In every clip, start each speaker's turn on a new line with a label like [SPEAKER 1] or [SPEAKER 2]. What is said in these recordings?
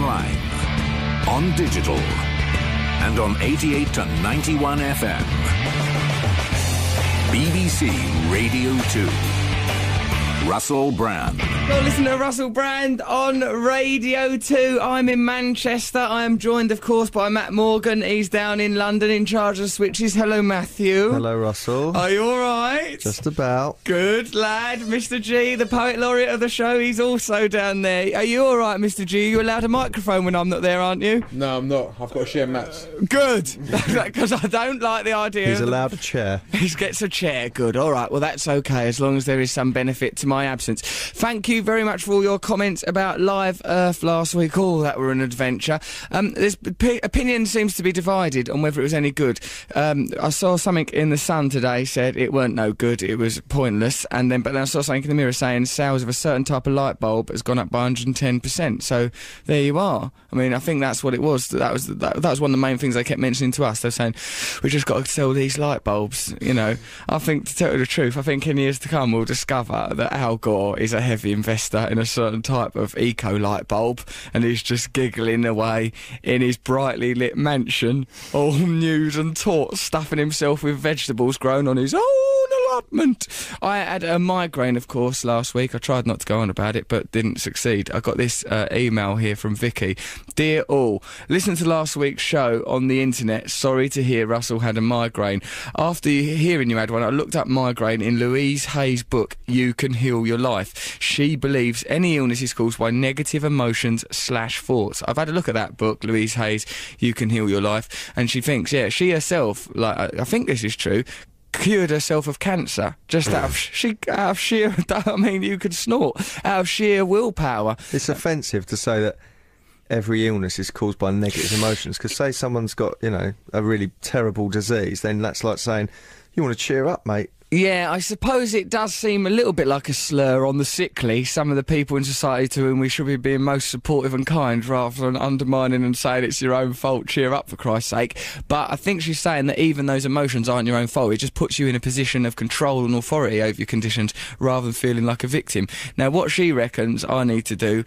[SPEAKER 1] online, on digital, and on 88 to 91 FM. BBC Radio 2. Russell Brand.
[SPEAKER 2] Well, listen to Russell Brand on Radio 2. I'm in Manchester. I am joined, of course, by Matt Morgan. He's down in London in charge of switches. Hello, Matthew.
[SPEAKER 3] Hello, Russell.
[SPEAKER 2] Are you all right?
[SPEAKER 3] Just about.
[SPEAKER 2] Good lad. Mr. G, the poet laureate of the show, he's also down there. Are you all right, Mr. G? You allowed a microphone when I'm not there, aren't you?
[SPEAKER 4] No, I'm not. I've got to share Matt's.
[SPEAKER 2] Good. Because I don't like the idea.
[SPEAKER 3] He's allowed a chair.
[SPEAKER 2] He gets a chair. Good. All right. Well, that's okay as long as there is some benefit to my absence. Thank you very much for all your comments about Live Earth last week. Oh, that were an adventure. Um, this opinion seems to be divided on whether it was any good. Um, I saw something in the Sun today said it weren't no good. It was pointless. And then, but then I saw something in the Mirror saying sales of a certain type of light bulb has gone up by 110 percent. So there you are. I mean, I think that's what it was. That was that, that was one of the main things they kept mentioning to us. They're saying we just got to sell these light bulbs. You know, I think to tell you the truth, I think in years to come we'll discover that Al Gore is a heavy investor in a certain type of eco light bulb, and he's just giggling away in his brightly lit mansion, all nude and taut, stuffing himself with vegetables grown on his own I had a migraine, of course, last week. I tried not to go on about it, but didn't succeed. I got this uh, email here from Vicky. Dear all, listen to last week's show on the internet. Sorry to hear Russell had a migraine. After hearing you had one, I looked up migraine in Louise Hay's book, You Can Heal Your Life. She believes any illness is caused by negative emotions slash thoughts. I've had a look at that book, Louise Hay's, You Can Heal Your Life, and she thinks, yeah, she herself, like, I think this is true, cured herself of cancer just out of she out of sheer I mean you could snort out of sheer willpower.
[SPEAKER 3] It's offensive to say that every illness is caused by negative emotions. Because say someone's got, you know, a really terrible disease, then that's like saying, "You want to cheer up, mate."
[SPEAKER 2] Yeah, I suppose it does seem a little bit like a slur on the sickly, some of the people in society to whom we should be being most supportive and kind rather than undermining and saying it's your own fault, cheer up for Christ's sake. But I think she's saying that even those emotions aren't your own fault, it just puts you in a position of control and authority over your conditions rather than feeling like a victim. Now, what she reckons I need to do,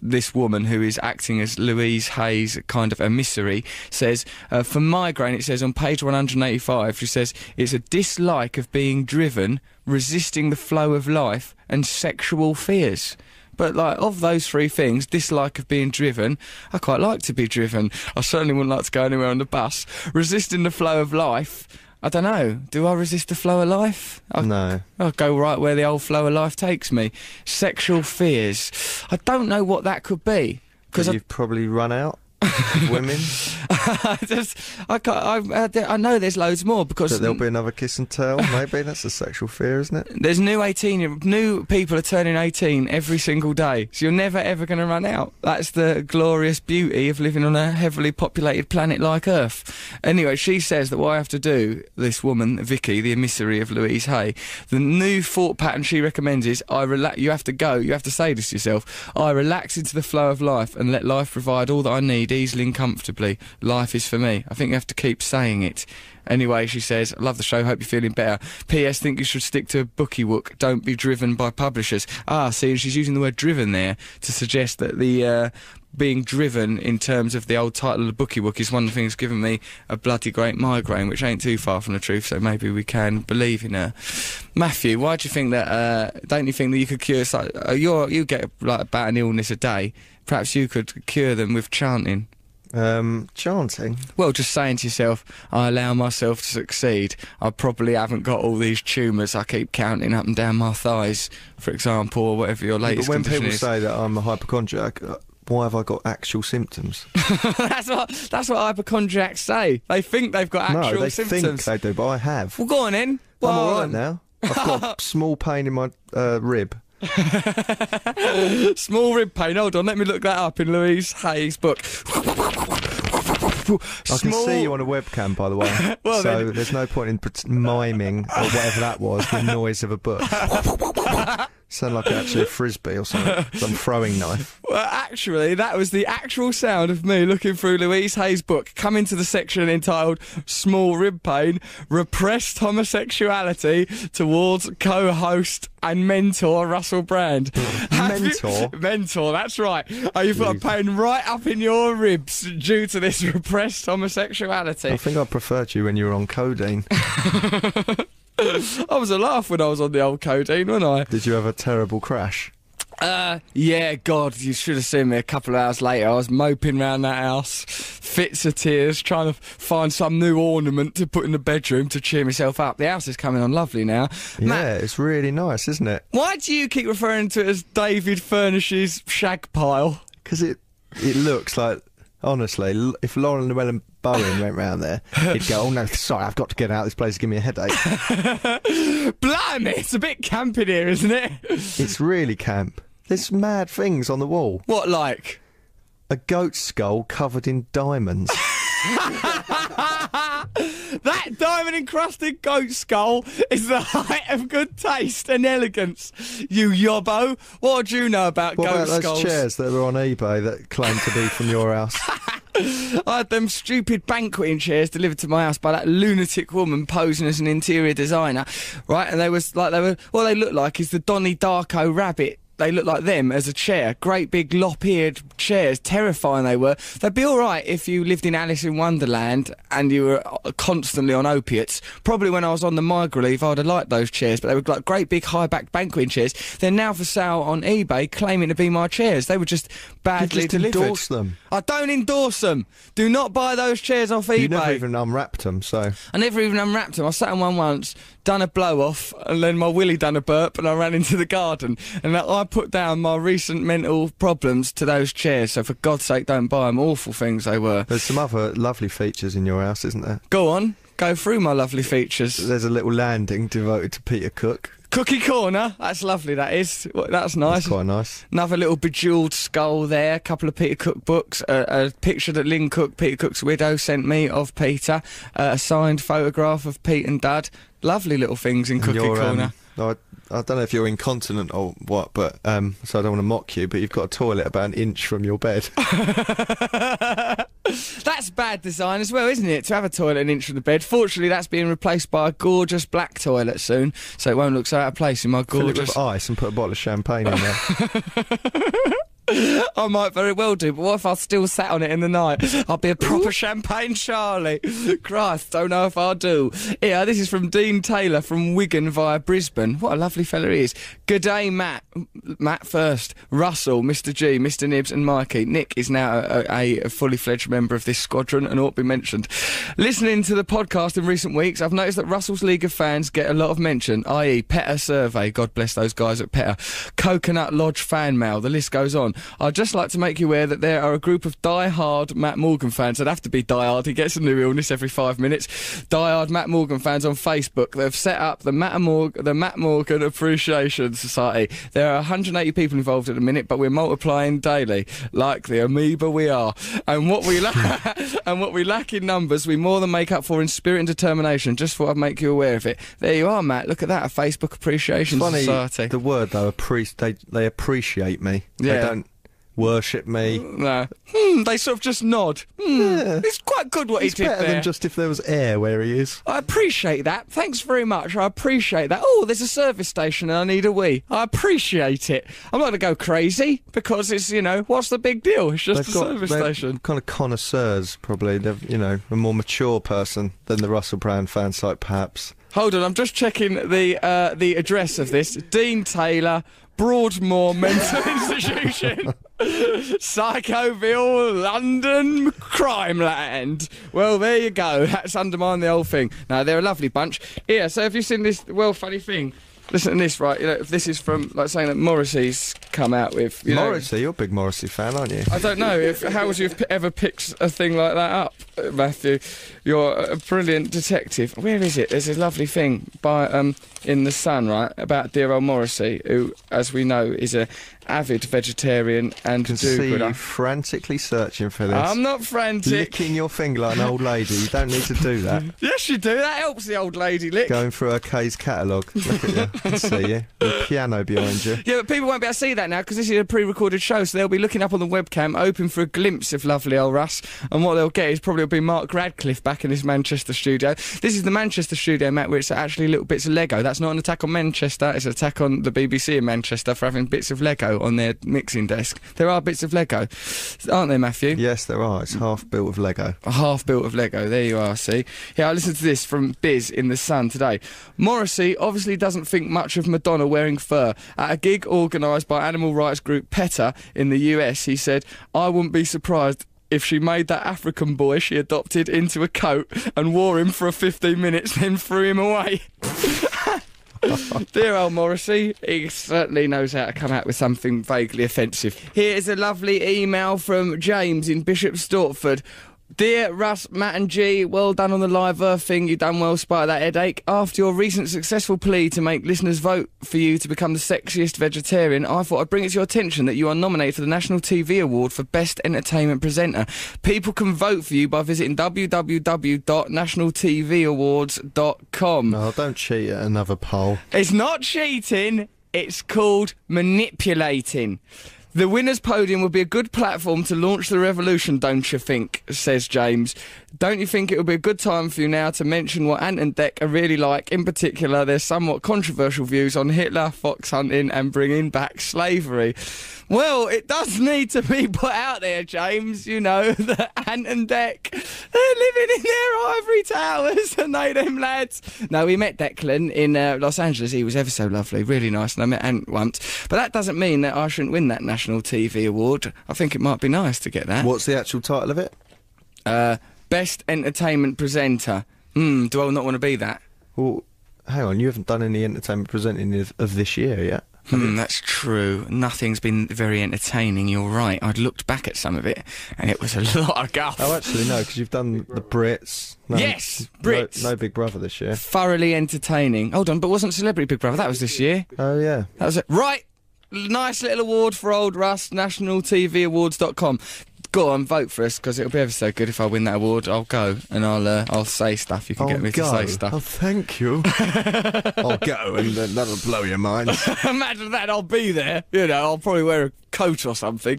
[SPEAKER 2] this woman who is acting as Louise Hay's, kind of emissary, says, uh, for migraine, it says on page 185, she says, it's a dislike of being driven, resisting the flow of life, and sexual fears. But like of those three things, dislike of being driven, I quite like to be driven. I certainly wouldn't like to go anywhere on the bus. Resisting the flow of life, I don't know. Do I resist the flow of life? I,
[SPEAKER 3] No.
[SPEAKER 2] I'll go right where the old flow of life takes me. Sexual fears. I don't know what that could be.
[SPEAKER 3] Because
[SPEAKER 2] Because
[SPEAKER 3] you've probably run out of women.
[SPEAKER 2] I just, I, can't, I, I know there's loads more because
[SPEAKER 3] that there'll be another kiss and tell. Maybe that's a sexual fear, isn't it?
[SPEAKER 2] There's new 18, new people are turning 18 every single day. So you're never ever going to run out. That's the glorious beauty of living on a heavily populated planet like Earth. Anyway, she says that what I have to do, this woman, Vicky, the emissary of Louise Hay, the new thought pattern she recommends is I relax, you have to go, you have to say this to yourself, I relax into the flow of life and let life provide all that I need easily and comfortably. Life is for me. I think you have to keep saying it. Anyway, she says, love the show, hope you're feeling better. P.S. Think you should stick to a bookie wook, don't be driven by publishers. Ah, see, she's using the word driven there to suggest that the, uh, being driven in terms of the old title of the bookie wook is one of the things giving me a bloody great migraine, which ain't too far from the truth, so maybe we can believe in her. Matthew, why do you think that, uh, don't you think that you could cure, so- uh, you get like about an illness a day, perhaps you could cure them with chanting?
[SPEAKER 3] Um, chanting.
[SPEAKER 2] Well, just saying to yourself, I allow myself to succeed. I probably haven't got all these tumours I keep counting up and down my thighs, for example, or whatever your latest.
[SPEAKER 3] But
[SPEAKER 2] when
[SPEAKER 3] people
[SPEAKER 2] is.
[SPEAKER 3] say that I'm a hypochondriac, uh, why have I got actual symptoms?
[SPEAKER 2] that's what that's what hypochondriacs say. They think they've got actual symptoms.
[SPEAKER 3] no, they
[SPEAKER 2] symptoms.
[SPEAKER 3] think they do, but I have.
[SPEAKER 2] Well, go on in.
[SPEAKER 3] I'm
[SPEAKER 2] Well,
[SPEAKER 3] all right now. I've got a small pain in my uh, rib.
[SPEAKER 2] Small rib pain. Hold on, let me look that up in Louise Hay's book.
[SPEAKER 3] I can see you on a webcam, by the way.
[SPEAKER 2] Well,
[SPEAKER 3] so
[SPEAKER 2] then-
[SPEAKER 3] there's no point in pret- miming or whatever that was, the noise of a book. Sound like actually a frisbee or something, some throwing knife.
[SPEAKER 2] Well, actually, that was the actual sound of me looking through Louise Hay's book, coming to the section entitled Small Rib Pain Repressed Homosexuality Towards Co host and mentor Russell Brand. Have you-
[SPEAKER 3] Mentor?
[SPEAKER 2] mentor, that's right. Oh, you've got a pain right up in your ribs due to this repressed homosexuality.
[SPEAKER 3] I think I preferred you when you were on codeine.
[SPEAKER 2] I was a laugh when I was on the old codeine, wasn't I?
[SPEAKER 3] Did you have a terrible crash?
[SPEAKER 2] Uh, yeah, God, you should have seen me a couple of hours later. I was moping around that house, fits of tears, trying to find some new ornament to put in the bedroom to cheer myself up. The house is coming on lovely now.
[SPEAKER 3] Yeah,
[SPEAKER 2] Matt,
[SPEAKER 3] it's really nice, isn't it?
[SPEAKER 2] why do you keep referring to it as David Furnish's shag pile?
[SPEAKER 3] Because it it looks like honestly, if Lauren Llewellyn Bowen went round there, he'd go, "Oh no, sorry, I've got to get out. This place is giving me a headache."
[SPEAKER 2] Blimey, it's a bit camp in here, isn't it?
[SPEAKER 3] it's really camp. There's mad things on the wall.
[SPEAKER 2] What like?
[SPEAKER 3] A goat skull covered in diamonds.
[SPEAKER 2] That diamond encrusted goat skull is the height of good taste and elegance. You yobbo. What do you know about
[SPEAKER 3] What
[SPEAKER 2] goat
[SPEAKER 3] about those chairs that were on eBay that claim to be from your house?
[SPEAKER 2] I had them stupid banqueting chairs delivered to my house by that lunatic woman posing as an interior designer, right? And they was like they were what they look like is the Donnie Darko rabbit. They look like them as a chair. Great big lop-eared chairs. Terrifying they were. They'd be all right if you lived in Alice in Wonderland and you were uh, constantly on opiates. Probably when I was on the migra leave, I'd have liked those chairs. But they were like great big high-backed banqueting chairs. They're now for sale on eBay, claiming to be my chairs. They were just badly
[SPEAKER 3] just
[SPEAKER 2] delivered.
[SPEAKER 3] endorse them.
[SPEAKER 2] I don't endorse them. Do not buy those chairs off eBay.
[SPEAKER 3] You never even unwrapped them, so
[SPEAKER 2] I never even unwrapped them. I sat on one once, done a blow off, and then my willy done a burp, and I ran into the garden. And I put down my recent mental problems to those chairs. So for God's sake, don't buy them. Awful things they were.
[SPEAKER 3] there's some other lovely features in your house, isn't there?
[SPEAKER 2] Go on, go through my lovely features.
[SPEAKER 3] There's a little landing devoted to Peter Cook.
[SPEAKER 2] Cookie corner. That's lovely. That is. That's nice.
[SPEAKER 3] That's quite nice.
[SPEAKER 2] Another little bejeweled skull there. A couple of Peter Cook books. A, a picture that Lynn Cook, Peter Cook's widow, sent me of Peter. Uh, a signed photograph of Pete and Dad. Lovely little things in
[SPEAKER 3] And
[SPEAKER 2] Cookie
[SPEAKER 3] you're, um,
[SPEAKER 2] Corner.
[SPEAKER 3] I, I don't know if you're incontinent or what, but um, so I don't want to mock you, but you've got a toilet about an inch from your bed.
[SPEAKER 2] That's bad design as well, isn't it? To have a toilet an inch from the bed. Fortunately, that's being replaced by a gorgeous black toilet soon, so it won't look so out of place in my gorgeous
[SPEAKER 3] Fill it with ice and put a bottle of champagne in there.
[SPEAKER 2] I might very well do, but what if I still sat on it in the night? I'll be a proper champagne Charlie. Christ, don't know if I do. Yeah, this is from Dean Taylor from Wigan via Brisbane. What a lovely fella he is. Good day, Matt. Matt first. Russell, Mr. G, Mr. Nibs, and Mikey. Nick is now a, a, a fully fledged member of this squadron and ought to be mentioned. Listening to the podcast in recent weeks, I've noticed that Russell's League of fans get a lot of mention, i.e., PETA Survey. God bless those guys at PETA. Coconut Lodge fan mail. The list goes on. I'd just like to make you aware that there are a group of die-hard Matt Morgan fans. I'd have to be die-hard. He gets a new illness every five minutes. Die-hard Matt Morgan fans on Facebook. They've set up the Matt, Morg- the Matt Morgan Appreciation Society. There are 180 people involved at the minute, but we're multiplying daily, like the amoeba we are. And what we lack, and what we lack in numbers, we more than make up for in spirit and determination. Just thought I'd make you aware of it. There you are, Matt. Look at that, a Facebook Appreciation
[SPEAKER 3] Funny,
[SPEAKER 2] Society.
[SPEAKER 3] the word though, appre- they they appreciate me.
[SPEAKER 2] Yeah.
[SPEAKER 3] They don't worship me.
[SPEAKER 2] No. Hmm, they sort of just nod. Hmm,
[SPEAKER 3] Yeah.
[SPEAKER 2] It's quite good what
[SPEAKER 3] It's
[SPEAKER 2] he did
[SPEAKER 3] better
[SPEAKER 2] there.
[SPEAKER 3] than just if there was air where he is.
[SPEAKER 2] I appreciate that. Thanks very much. I appreciate that. Oh, there's a service station and I need a wee. I appreciate it. I'm not going to go crazy because it's, you know, what's the big deal? It's just
[SPEAKER 3] They've
[SPEAKER 2] a
[SPEAKER 3] got
[SPEAKER 2] service station.
[SPEAKER 3] kind of connoisseurs, probably. They're you know a more mature person than the Russell Brand fan site, perhaps.
[SPEAKER 2] Hold on, I'm just checking the uh, the address of this. Dean Taylor, Broadmoor Mental Institution. Psychoville, London, Crime Land. Well, there you go. That's undermined the whole thing. Now they're a lovely bunch. Yeah, so have you seen this well funny thing? Listen to this, right? You know, if this is from like saying that Morrissey's come out with. You know-
[SPEAKER 3] Morrissey, you're a big Morrissey fan, aren't you?
[SPEAKER 2] I don't know if how would you have ever picked a thing like that up, uh, Matthew? You're a brilliant detective. Where is it? There's a lovely thing by um in the Sun, right, about dear old Morrissey, who, as we know, is a avid vegetarian and
[SPEAKER 3] can see you frantically searching for this.
[SPEAKER 2] I'm not frantic.
[SPEAKER 3] Licking your finger like an old lady. You don't need to do that.
[SPEAKER 2] Yes, you do. That helps the old lady lick.
[SPEAKER 3] Going through her K's catalogue. Look at you. I see you. The piano behind you.
[SPEAKER 2] Yeah, but people won't be able to see that now because this is a pre-recorded show, so they'll be looking up on the webcam, hoping for a glimpse of lovely old Russ, and what they'll get is probably will be Mark Radcliffe back in his Manchester studio. This is the Manchester studio, Matt, where it's actually little bits of Lego. That's not an attack on Manchester; it's an attack on the BBC in Manchester for having bits of Lego on their mixing desk. There are bits of Lego, aren't there, Matthew?
[SPEAKER 3] Yes, there are. It's half built of Lego.
[SPEAKER 2] Half built of Lego. There you are, see. Yeah, I listened to this from Biz in The Sun today. Morrissey obviously doesn't think much of Madonna wearing fur. At a gig organised by animal rights group PETA in the US, he said, I wouldn't be surprised if she made that African boy she adopted into a coat and wore him for 15 minutes, then threw him away. Dear old Morrissey, he certainly knows how to come out with something vaguely offensive. Here's a lovely email from James in Bishop Stortford. Dear Russ, Matt and G, well done on the live Earth thing. You done well spite that headache. After your recent successful plea to make listeners vote for you to become the sexiest vegetarian, I thought I'd bring it to your attention that you are nominated for the National TV Award for Best Entertainment Presenter. People can vote for you by visiting www.nationaltvawards.com.
[SPEAKER 3] No, don't cheat at another poll.
[SPEAKER 2] It's not cheating, it's called manipulating. The winner's podium would be a good platform to launch the revolution, don't you think? says James. Don't you think it would be a good time for you now to mention what Ant and Dec are really like? In particular, their somewhat controversial views on Hitler, fox hunting, and bringing back slavery. Well, it does need to be put out there, James, you know, that Ant and Dec, they're living in their ivory towers, and they them lads. No, we met Declan in uh, Los Angeles. He was ever so lovely, really nice, and I met Ant once. But that doesn't mean that I shouldn't win that National TV Award. I think it might be nice to get that.
[SPEAKER 3] What's the actual title of it?
[SPEAKER 2] Uh, best entertainment presenter. Hmm, do I not want to be that?
[SPEAKER 3] Well, hang on. You haven't done any entertainment presenting of, of this year yet.
[SPEAKER 2] Hmm, that's true. Nothing's been very entertaining. You're right. I'd looked back at some of it, and it was a lot of guff.
[SPEAKER 3] Oh, actually, no, because you've done the Brits. No,
[SPEAKER 2] Yes,
[SPEAKER 3] no-
[SPEAKER 2] Brits.
[SPEAKER 3] No, Big Brother this year.
[SPEAKER 2] Thoroughly entertaining. Hold on, but wasn't Celebrity Big Brother? That was this year.
[SPEAKER 3] Oh yeah.
[SPEAKER 2] That was it. Right. Nice little award for old Russ. NationalTVAwards.com. Go on, vote for us because it'll be ever so good if I win that award. I'll go and I'll uh, I'll say stuff. You can get me to say stuff.
[SPEAKER 3] Oh, thank you. I'll go, and then that'll blow your mind.
[SPEAKER 2] Imagine that, I'll be there. You know, I'll probably wear a coat or something.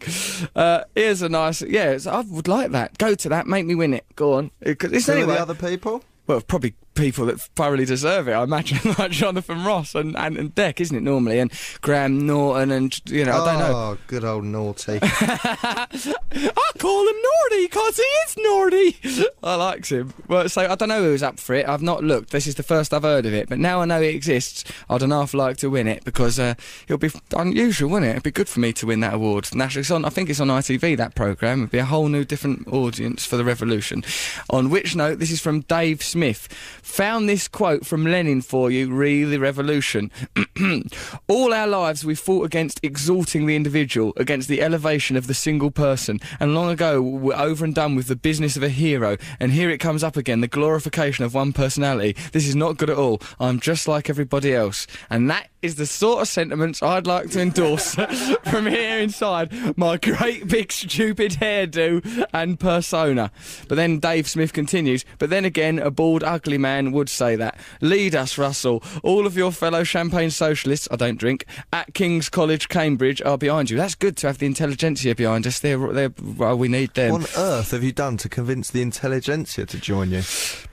[SPEAKER 2] Uh, here's a nice, yeah, it's- I would like that. Go to that, make me win it. Go on. It's
[SPEAKER 3] Who are
[SPEAKER 2] anyway.
[SPEAKER 3] the other people?
[SPEAKER 2] Well, probably people that thoroughly deserve it, I imagine, like Jonathan Ross and, and, and Dec, isn't it, normally? And Graham Norton and, you know, I don't know.
[SPEAKER 3] Oh, good old naughty.
[SPEAKER 2] I call him Naughty because he is naughty. I likes him. Well, so I don't know who's up for it. I've not looked. This is the first I've heard of it. But now I know it exists, I'd an half like to win it because uh, it'll be unusual, wouldn't it? It'd be good for me to win that award. National, it's on, I think it's on ITV, that programme. It'd be a whole new different audience for the revolution. On which note, this is from Dave Smith. Found this quote from Lenin for you, re the revolution. All our lives we fought against exalting the individual, against the elevation of the single person, and long ago we're over and done with the business of a hero, and here it comes up again, the glorification of one personality. This is not good at all. I'm just like everybody else. And that is the sort of sentiments I'd like to endorse from here inside my great big stupid hairdo and persona. But then Dave Smith continues, but then again, a bald, ugly man would say that. Lead us, Russell. All of your fellow champagne socialists, I don't drink, at King's College, Cambridge, are behind you. That's good to have the intelligentsia behind us. They're, they're, well, we need them.
[SPEAKER 3] what on earth have you done to convince the intelligentsia to join you?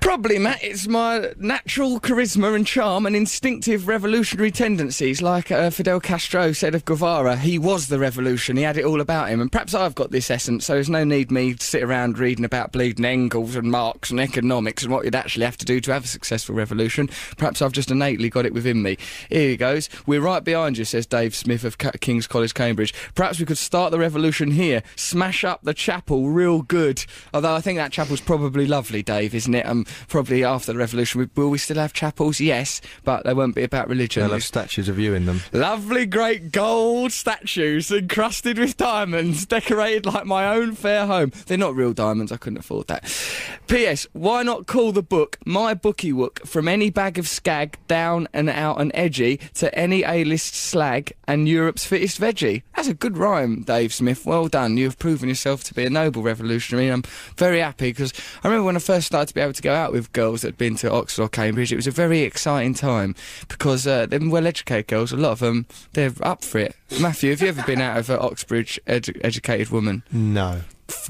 [SPEAKER 2] Probably, Matt. It's my natural charisma and charm and instinctive revolutionary tendencies. Like uh, Fidel Castro said of Guevara, he was the revolution. He had it all about him. And perhaps I've got this essence, so there's no need me to sit around reading about bleeding Engels and Marx and economics and what you'd actually have to do to have a successful revolution. Perhaps I've just innately got it within me. Here he goes. We're right behind you, says Dave Smith of King's College, Cambridge. Perhaps we could start the revolution here. Smash up the chapel real good. Although I think that chapel's probably lovely, Dave, isn't it? Um, probably after the revolution, we, will we still have chapels? Yes, but they won't be about religion.
[SPEAKER 3] They'll have statues of you in them.
[SPEAKER 2] Lovely great gold statues encrusted with diamonds, decorated like my own fair home. They're not real diamonds, I couldn't afford that. P.S. Why not call the book My Bookie Wook from any bag of skag down and out and edgy to any A-list slag and Europe's fittest veggie? That's a good rhyme, Dave Smith. Well done. You've proven yourself to be a noble revolutionary. and I'm very happy because I remember when I first started to be able to go out with girls that had been to Oxford or Cambridge, it was a very exciting time because uh, them well-educated girls, a lot of them, they're up for it. Matthew, have you ever been out of an Oxbridge edu- educated woman?
[SPEAKER 3] No.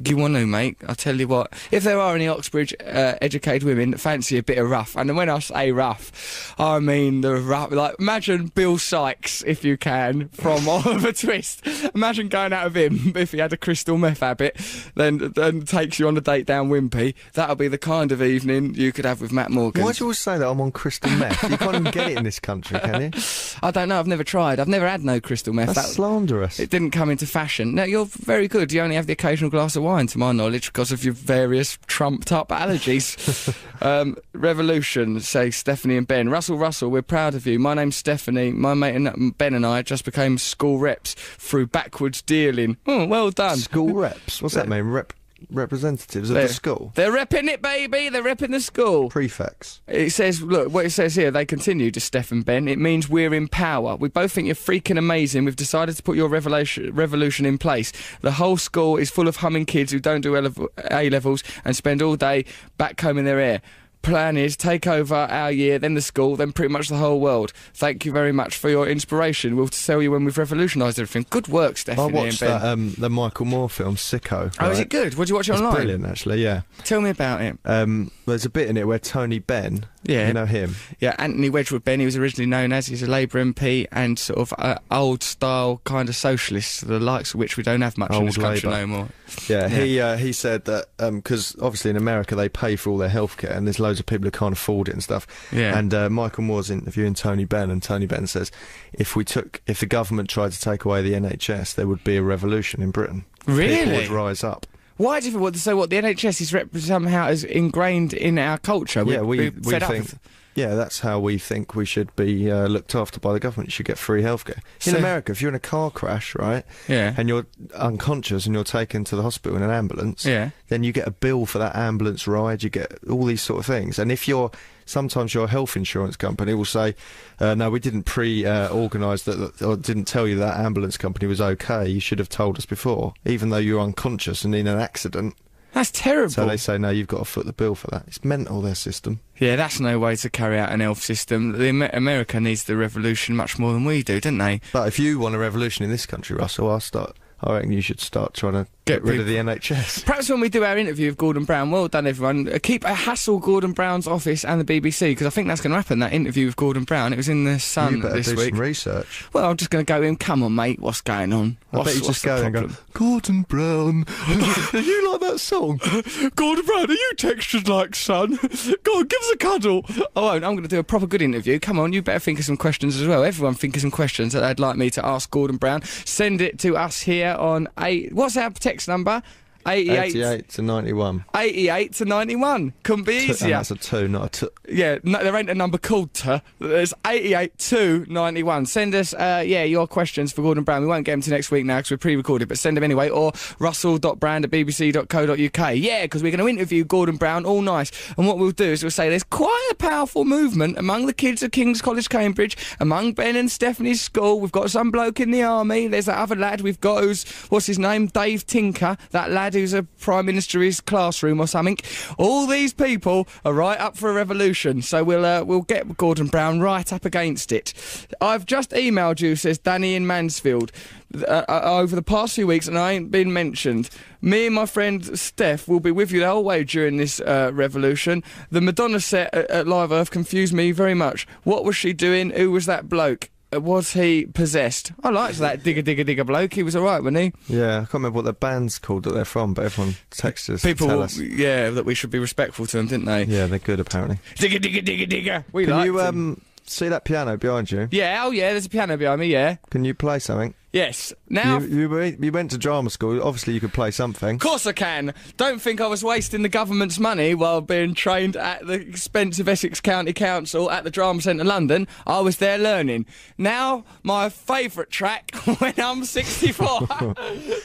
[SPEAKER 2] You want to, mate? I tell you what. If there are any Oxbridge uh, educated women that fancy a bit of rough, and when I say rough, I mean the rough. Like imagine Bill Sikes, if you can, from Oliver Twist. Imagine going out with him if he had a crystal meth habit, then then takes you on a date down Wimpy. That'll be the kind of evening you could have with Matt Morgan.
[SPEAKER 3] Why do you always say that I'm on crystal meth? You can't even get it in this country, can you?
[SPEAKER 2] I don't know. I've never tried. I've never had no crystal meth.
[SPEAKER 3] That's
[SPEAKER 2] That-
[SPEAKER 3] slanderous.
[SPEAKER 2] It didn't come into fashion. No, you're very good. You only have the occasional glass of wine, to my knowledge, because of your various trumped up allergies. um, Revolution, say Stephanie and Ben. Russell, Russell, we're proud of you. My name's Stephanie. My mate and um, Ben and I just became school reps through backwards dealing. Oh, well done.
[SPEAKER 3] School reps. What's that uh, mean? Rep representatives of
[SPEAKER 2] They're-
[SPEAKER 3] the school.
[SPEAKER 2] They're repping it, baby. They're repping the school.
[SPEAKER 3] Prefects.
[SPEAKER 2] It says, look, what it says here, they continue to Steph and Ben. It means we're in power. We both think you're freaking amazing. We've decided to put your revolution, revolution in place. The whole school is full of humming kids who don't do A levels and spend all day back combing their hair. Plan is take over our year, then the school, then pretty much the whole world. Thank you very much for your inspiration. We'll tell you when we've revolutionised everything. Good work,
[SPEAKER 3] I
[SPEAKER 2] Stephanie and
[SPEAKER 3] watched that um, the Michael Moore film Sicko.
[SPEAKER 2] oh, is it good? What did you watch it
[SPEAKER 3] It's
[SPEAKER 2] online?
[SPEAKER 3] brilliant, actually. Yeah.
[SPEAKER 2] Tell me about it.
[SPEAKER 3] Um, there's a bit in it where Tony Benn.
[SPEAKER 2] Yeah.
[SPEAKER 3] You know him.
[SPEAKER 2] Yeah, Anthony Wedgwood Benn, he was originally known as, he's a Labour MP and sort of uh, old style kind of socialist, the likes of which we don't have much in
[SPEAKER 3] Old
[SPEAKER 2] this country
[SPEAKER 3] Labour.
[SPEAKER 2] no more.
[SPEAKER 3] Yeah, he uh, he said that because obviously in America they pay for all their healthcare and there's loads of people who can't afford it and stuff.
[SPEAKER 2] Yeah.
[SPEAKER 3] And uh, Michael Moore's interviewing Tony Benn, and Tony Benn says if we took if the government tried to take away the NHS, there would be a revolution in Britain. Really? People
[SPEAKER 2] Really?
[SPEAKER 3] would rise up.
[SPEAKER 2] Why do you want to say what the NHS is somehow is ingrained in our culture?
[SPEAKER 3] yeah, we
[SPEAKER 2] we're
[SPEAKER 3] we
[SPEAKER 2] fed up
[SPEAKER 3] think. Yeah, that's how we think we should be uh, looked after by the government. You should get free healthcare. In
[SPEAKER 2] So-
[SPEAKER 3] America, if you're in a car crash, right,
[SPEAKER 2] Yeah.
[SPEAKER 3] and you're unconscious and you're taken to the hospital in an ambulance,
[SPEAKER 2] Yeah.
[SPEAKER 3] then you get a bill for that ambulance ride. You get all these sort of things. And if you're sometimes your health insurance company will say, uh, "No, we didn't pre-organise that, or didn't tell you that ambulance company was okay. You should have told us before, even though you're unconscious and in an accident."
[SPEAKER 2] That's terrible.
[SPEAKER 3] So they say, "No, you've got to foot the bill for that." It's mental their system.
[SPEAKER 2] yeah, that's no way to carry out an health system. The America needs the revolution much more than we do, don't they?
[SPEAKER 3] But if you want a revolution in this country, Russell, I'll start. I reckon you should start trying to
[SPEAKER 2] Get
[SPEAKER 3] rid of the NHS.
[SPEAKER 2] Perhaps when we do our interview with Gordon Brown, well done everyone. Uh, keep a hassle Gordon Brown's office and the BBC because I think that's going to happen. That interview with Gordon Brown, it was in the Sun
[SPEAKER 3] you better
[SPEAKER 2] this
[SPEAKER 3] do
[SPEAKER 2] week.
[SPEAKER 3] some research.
[SPEAKER 2] Well, I'm just going to go in. Come on, mate. What's going on?
[SPEAKER 3] I
[SPEAKER 2] What's,
[SPEAKER 3] bet you just go and go? Gordon Brown. you like that song?
[SPEAKER 2] Gordon Brown, are you textured like son? Go on, give us a cuddle. I won't. I'm going to do a proper good interview. Come on, you better think of some questions as well. Everyone think of some questions that they'd like me to ask Gordon Brown. Send it to us here on eight. What's our text number? 88,
[SPEAKER 3] 88 to 91.
[SPEAKER 2] 88 to 91. Couldn't be
[SPEAKER 3] T- and
[SPEAKER 2] easier.
[SPEAKER 3] that's a two, not a two.
[SPEAKER 2] Yeah, no, there ain't a number called to. There's 88 to 91. Send us, uh, yeah, your questions for Gordon Brown. We won't get them to next week now because we're pre-recorded, but send them anyway. Or russell.brand at bbc.co.uk. Yeah, because we're going to interview Gordon Brown all nice. And what we'll do is we'll say there's quite a powerful movement among the kids at King's College, Cambridge, among Ben and Stephanie's school. We've got some bloke in the army. There's that other lad we've got who's, what's his name? Dave Tinker. That lad who's a prime minister in his classroom or something. All these people are right up for a revolution. So we'll uh, we'll get Gordon Brown right up against it. I've just emailed you, says Danny in Mansfield, uh, uh, over the past few weeks, and I ain't been mentioned. Me and my friend Steph will be with you the whole way during this uh, revolution. The Madonna set at, at Live Earth confused me very much. What was she doing? Who was that bloke? Uh, Was he possessed? I liked that digger digger digger bloke. He was alright, wasn't he?
[SPEAKER 3] Yeah, I can't remember what the band's called that they're from, but everyone texts us
[SPEAKER 2] People,
[SPEAKER 3] tell us.
[SPEAKER 2] yeah, that we should be respectful to them, didn't they?
[SPEAKER 3] Yeah, they're good apparently.
[SPEAKER 2] Digger digger digger digger. We
[SPEAKER 3] Can
[SPEAKER 2] liked
[SPEAKER 3] you
[SPEAKER 2] them.
[SPEAKER 3] um see that piano behind you?
[SPEAKER 2] Yeah, oh yeah, there's a piano behind me, yeah.
[SPEAKER 3] Can you play something?
[SPEAKER 2] Yes. Now,
[SPEAKER 3] You, you, went- you went to drama school. Obviously, you could play something.
[SPEAKER 2] Of course I can. Don't think I was wasting the government's money while being trained at the expense of Essex County Council at the Drama Centre London. I was there learning. Now, my favourite track when I'm 64.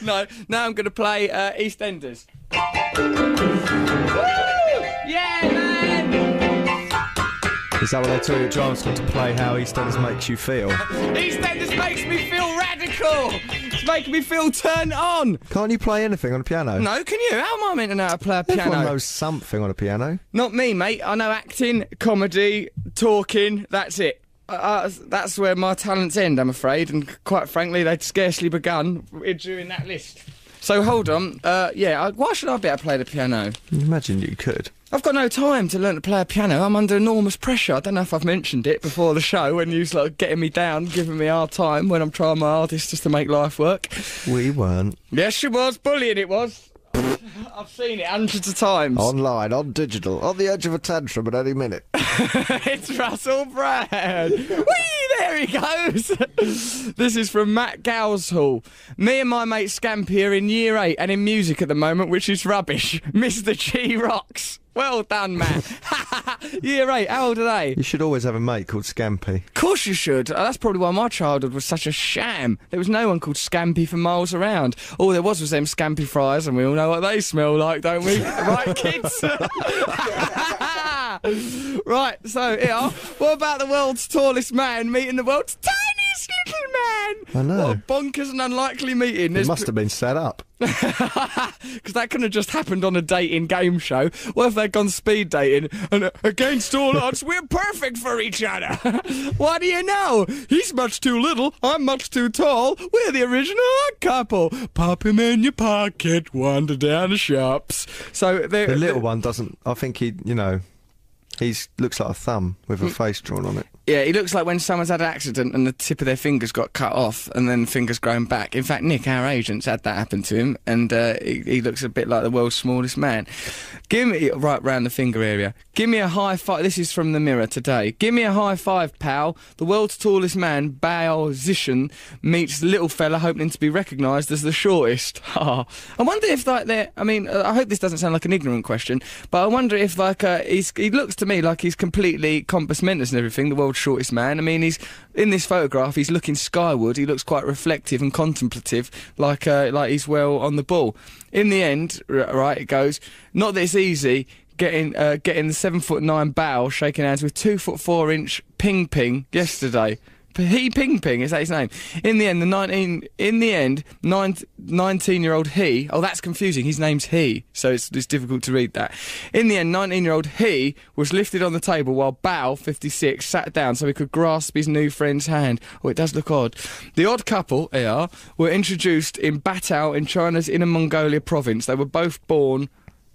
[SPEAKER 2] no, now I'm going to play uh, EastEnders. Woo! Yeah!
[SPEAKER 3] Is that what they tell you at drama school to play? How EastEnders makes you feel?
[SPEAKER 2] EastEnders makes me feel radical. It's making me feel turned on.
[SPEAKER 3] Can't you play anything on a piano?
[SPEAKER 2] No, can you? How am I meant to know how to play a piano?
[SPEAKER 3] Everyone knows something on a piano.
[SPEAKER 2] Not me, mate. I know acting, comedy, talking. That's it. Uh, Uh, that's where my talents end, I'm afraid. And quite frankly, they'd scarcely begun during that list. So hold on. Uh, yeah, I, why should I be able to play the piano?
[SPEAKER 3] Imagine you could.
[SPEAKER 2] I've got no time to learn to play a piano. I'm under enormous pressure. I don't know if I've mentioned it before the show when you was like getting me down, giving me hard time when I'm trying my hardest just to make life work.
[SPEAKER 3] We weren't.
[SPEAKER 2] Yes, she was. Bullying it was. I've seen it hundreds of times.
[SPEAKER 3] Online, on digital, on the edge of a tantrum at any minute.
[SPEAKER 2] it's Russell Brand. Whee! There he goes. this is from Matt Gowshall. Me and my mate Scampy are in year eight and in music at the moment, which is rubbish. Mr. G rocks. Well done, Matt. Year right. How old are they?
[SPEAKER 3] You should always have a mate called Scampy.
[SPEAKER 2] Of course you should. Uh, that's probably why my childhood was such a sham. There was no one called Scampy for miles around. All there was was them Scampy fries, and we all know what they smell like, don't we? right, kids? right, so, yeah. What about the world's tallest man meeting the world's tiniest little man?
[SPEAKER 3] I know.
[SPEAKER 2] What a bonkers and unlikely meeting.
[SPEAKER 3] It must have been set up.
[SPEAKER 2] Because that couldn't have just happened on a dating game show. What if they'd gone speed dating and uh, against all odds, we're perfect for each other? what do you know? He's much too little, I'm much too tall. We're the original odd couple. Pop him in your pocket, wander down the shops. So
[SPEAKER 3] The little one doesn't. I think he, you know, he looks like a thumb with a face drawn on it.
[SPEAKER 2] Yeah, he looks like when someone's had an accident and the tip of their fingers got cut off and then fingers grown back. In fact, Nick, our agent's had that happen to him and uh, he, he looks a bit like the world's smallest man. Give me, right round the finger area, give me a high five. This is from the mirror today. Give me a high five, pal. The world's tallest man, Bao Xishun, meets little fella hoping to be recognised as the shortest. I wonder if, like, they're, I mean, uh, I hope this doesn't sound like an ignorant question, but I wonder if, like, uh, he's, he looks to me like he's completely compos mentis and everything, the world's shortest man. I mean, he's in this photograph. He's looking skyward. He looks quite reflective and contemplative, like uh, like he's well on the ball. In the end, right, it goes. Not that it's easy getting uh, getting the seven foot nine bow shaking hands with two foot four inch Ping Ping yesterday. He Ping Ping is that his name? In the end, the nineteen. In the end, nineteen-year-old he. Oh, that's confusing. His name's he, so it's, it's difficult to read that. In the end, nineteen-year-old he was lifted on the table while Bao, fifty-six, sat down so he could grasp his new friend's hand. Oh, it does look odd. The odd couple, AR, were introduced in Baotou in China's Inner Mongolia province. They were both born.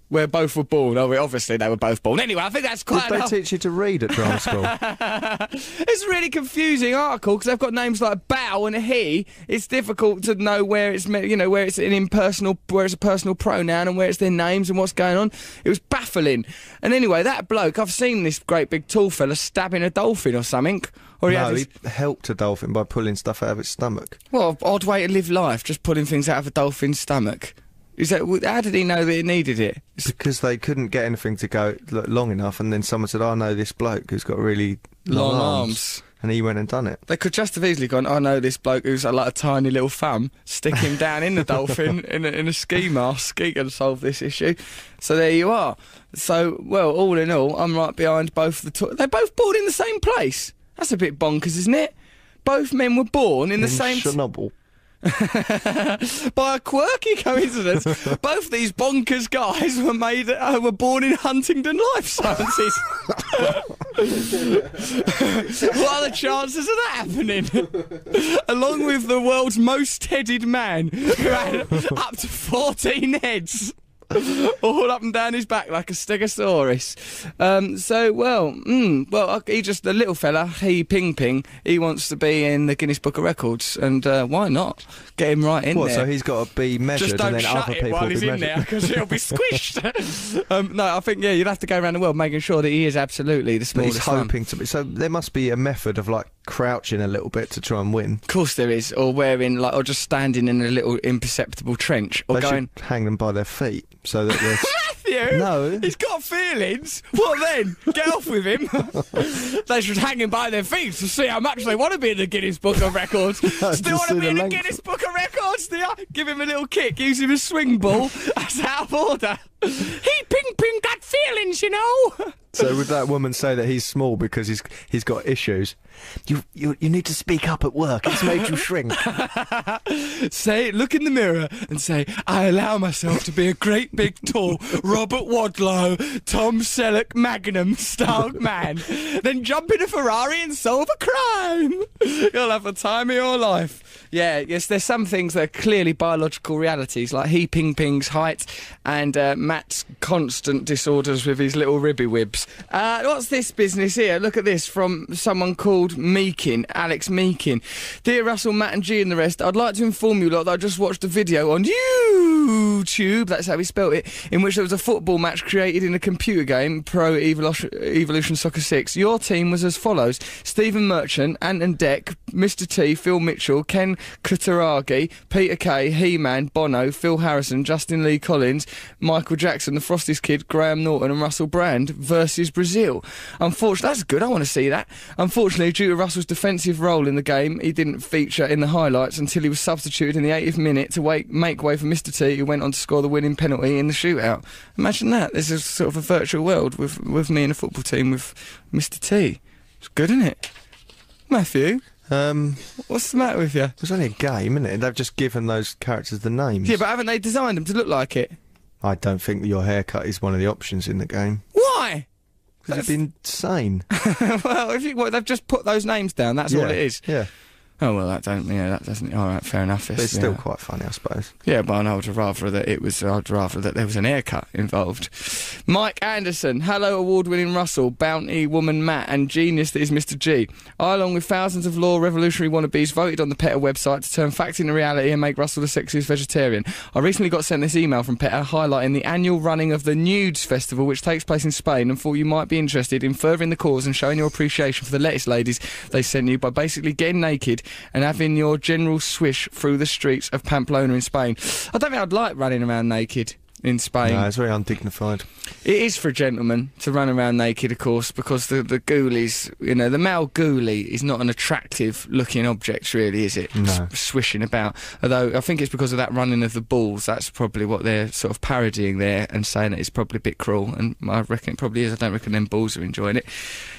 [SPEAKER 2] Where both were born. Oh, obviously they were both born. Anyway, I think that's
[SPEAKER 3] Did
[SPEAKER 2] quite.
[SPEAKER 3] they teach you to read at drama school?
[SPEAKER 2] It's a really confusing article because they've got names like Bow and he. It's difficult to know where it's you know where it's an impersonal, where it's a personal pronoun and where it's their names and what's going on. It was baffling. And anyway, that bloke, I've seen this great big tall fella stabbing a dolphin or something. Or he
[SPEAKER 3] no, he helped a dolphin by pulling stuff out of its stomach.
[SPEAKER 2] what odd way to live life, just pulling things out of a dolphin's stomach. Is that how did he know that it needed it?
[SPEAKER 3] Because they couldn't get anything to go long enough, and then someone said, oh, "I know this bloke who's got really long,
[SPEAKER 2] Long
[SPEAKER 3] arms.
[SPEAKER 2] arms.
[SPEAKER 3] and he went and done it.
[SPEAKER 2] They could just have easily gone, oh, I know this bloke who's like a tiny little thumb, stick him down in the dolphin in a, in a ski mask, he can solve this issue. So there you are. So, well, all in all, I'm right behind both the... To- They're both born in the same place. That's a bit bonkers, isn't it? Both men were born in the
[SPEAKER 3] In
[SPEAKER 2] same... t-
[SPEAKER 3] Chernobyl.
[SPEAKER 2] by a quirky coincidence, both these bonkers guys were made uh, were born in Huntingdon Life Sciences. what are the chances of that happening? Along with the world's most headed man, who had up to fourteen heads. all up and down his back like a stegosaurus. Um, so, well, mm, well, he just, the little fella, he Ping Ping, he wants to be in the Guinness Book of Records, and uh, why not? Get him right in
[SPEAKER 3] What?
[SPEAKER 2] there.
[SPEAKER 3] So he's got to be measured,
[SPEAKER 2] just don't
[SPEAKER 3] and then
[SPEAKER 2] shut
[SPEAKER 3] other
[SPEAKER 2] it
[SPEAKER 3] people
[SPEAKER 2] while he's
[SPEAKER 3] be
[SPEAKER 2] in there because he'll be squished. um, no, I think yeah, you'd have to go around the world making sure that he is absolutely the
[SPEAKER 3] But he's
[SPEAKER 2] smallest one.
[SPEAKER 3] hoping to be. So there must be a method of like crouching a little bit to try and win.
[SPEAKER 2] Of course there is, or wearing like, or just standing in a little imperceptible trench, or
[SPEAKER 3] they
[SPEAKER 2] going.
[SPEAKER 3] should hang them by their feet so that they're.
[SPEAKER 2] Matthew,
[SPEAKER 3] No.
[SPEAKER 2] he's got feelings. What then? Get off with him. they should hang him by their feet to see how much they want to be in the Guinness Book of Records. Still want to be in the. Guinness Book of Records, you? Give him a little kick, use him as swing ball. That's out of order. He ping ping got feelings, you know.
[SPEAKER 3] so would that woman say that he's small because he's he's got issues? You you you need to speak up at work. It's made you shrink.
[SPEAKER 2] say, look in the mirror and say, I allow myself to be a great big tall Robert Wadlow, Tom Selleck Magnum style man. then jump in a Ferrari and solve a crime. You'll have the time of your life. Yeah, yes, there's some things that are clearly biological realities, like he Ping Ping's height and uh, Matt's constant disorders with his little ribby wibs. Uh, what's this business here? Look at this from someone called Meekin, Alex Meekin. Dear Russell, Matt, and G and the rest, I'd like to inform you lot that I just watched a video on YouTube, that's how he spelt it, in which there was a football match created in a computer game, Pro Evolution, Soccer 6. Your team was as follows Stephen Merchant, Ant and Dec, Mr. T, Phil Mitchell, Ken Kutaragi, Peter Kay, He-Man, Bono, Phil Harrison, Justin Lee Collins, Michael Jackson, the Frosties Kid, Graham Norton, and Russell Brand versus Brazil. Unfortunately, that's good. I want to see that. Unfortunately, due to Russell's defensive role in the game, he didn't feature in the highlights until he was substituted in the 80th minute to wait, make way for Mr. T, who went on to score the winning penalty in the shootout. Imagine that. This is sort of a virtual world with with me and a football team with Mr. T. It's good, isn't it? Matthew,
[SPEAKER 3] Um,
[SPEAKER 2] what's the matter with you?
[SPEAKER 3] it was only a game, isn't it? They've just given those characters the names.
[SPEAKER 2] Yeah, but haven't they designed them to look like it?
[SPEAKER 3] I don't think that your haircut is one of the options in the game.
[SPEAKER 2] Why?
[SPEAKER 3] Because it'd be insane.
[SPEAKER 2] well, if you, well, they've just put those names down. That's
[SPEAKER 3] yeah.
[SPEAKER 2] all it is.
[SPEAKER 3] Yeah,
[SPEAKER 2] Oh well, that don't. Yeah, that doesn't. All right, fair enough.
[SPEAKER 3] but it's
[SPEAKER 2] yeah.
[SPEAKER 3] still quite funny, I suppose.
[SPEAKER 2] Yeah, but I would rather that it was. I'd rather that there was an haircut involved. Mike Anderson, hello, award-winning Russell, bounty woman Matt, and genius that is Mr. G. I, along with thousands of law revolutionary wannabes, voted on the PETA website to turn fact into reality and make Russell the sexiest vegetarian. I recently got sent this email from PETA highlighting the annual running of the Nudes Festival, which takes place in Spain, and thought you might be interested in furthering the cause and showing your appreciation for the lettuce ladies they sent you by basically getting naked and having your general swish through the streets of Pamplona in Spain. I don't think I'd like running around naked in Spain.
[SPEAKER 3] No, it's very undignified.
[SPEAKER 2] It is for a gentleman to run around naked, of course, because the, the ghoulies, you know, the male ghoulie is not an attractive looking object, really, is it?
[SPEAKER 3] No.
[SPEAKER 2] S- swishing about. Although I think it's because of that running of the balls. That's probably what they're sort of parodying there and saying that it's probably a bit cruel. And I reckon it probably is. I don't reckon them balls are enjoying it.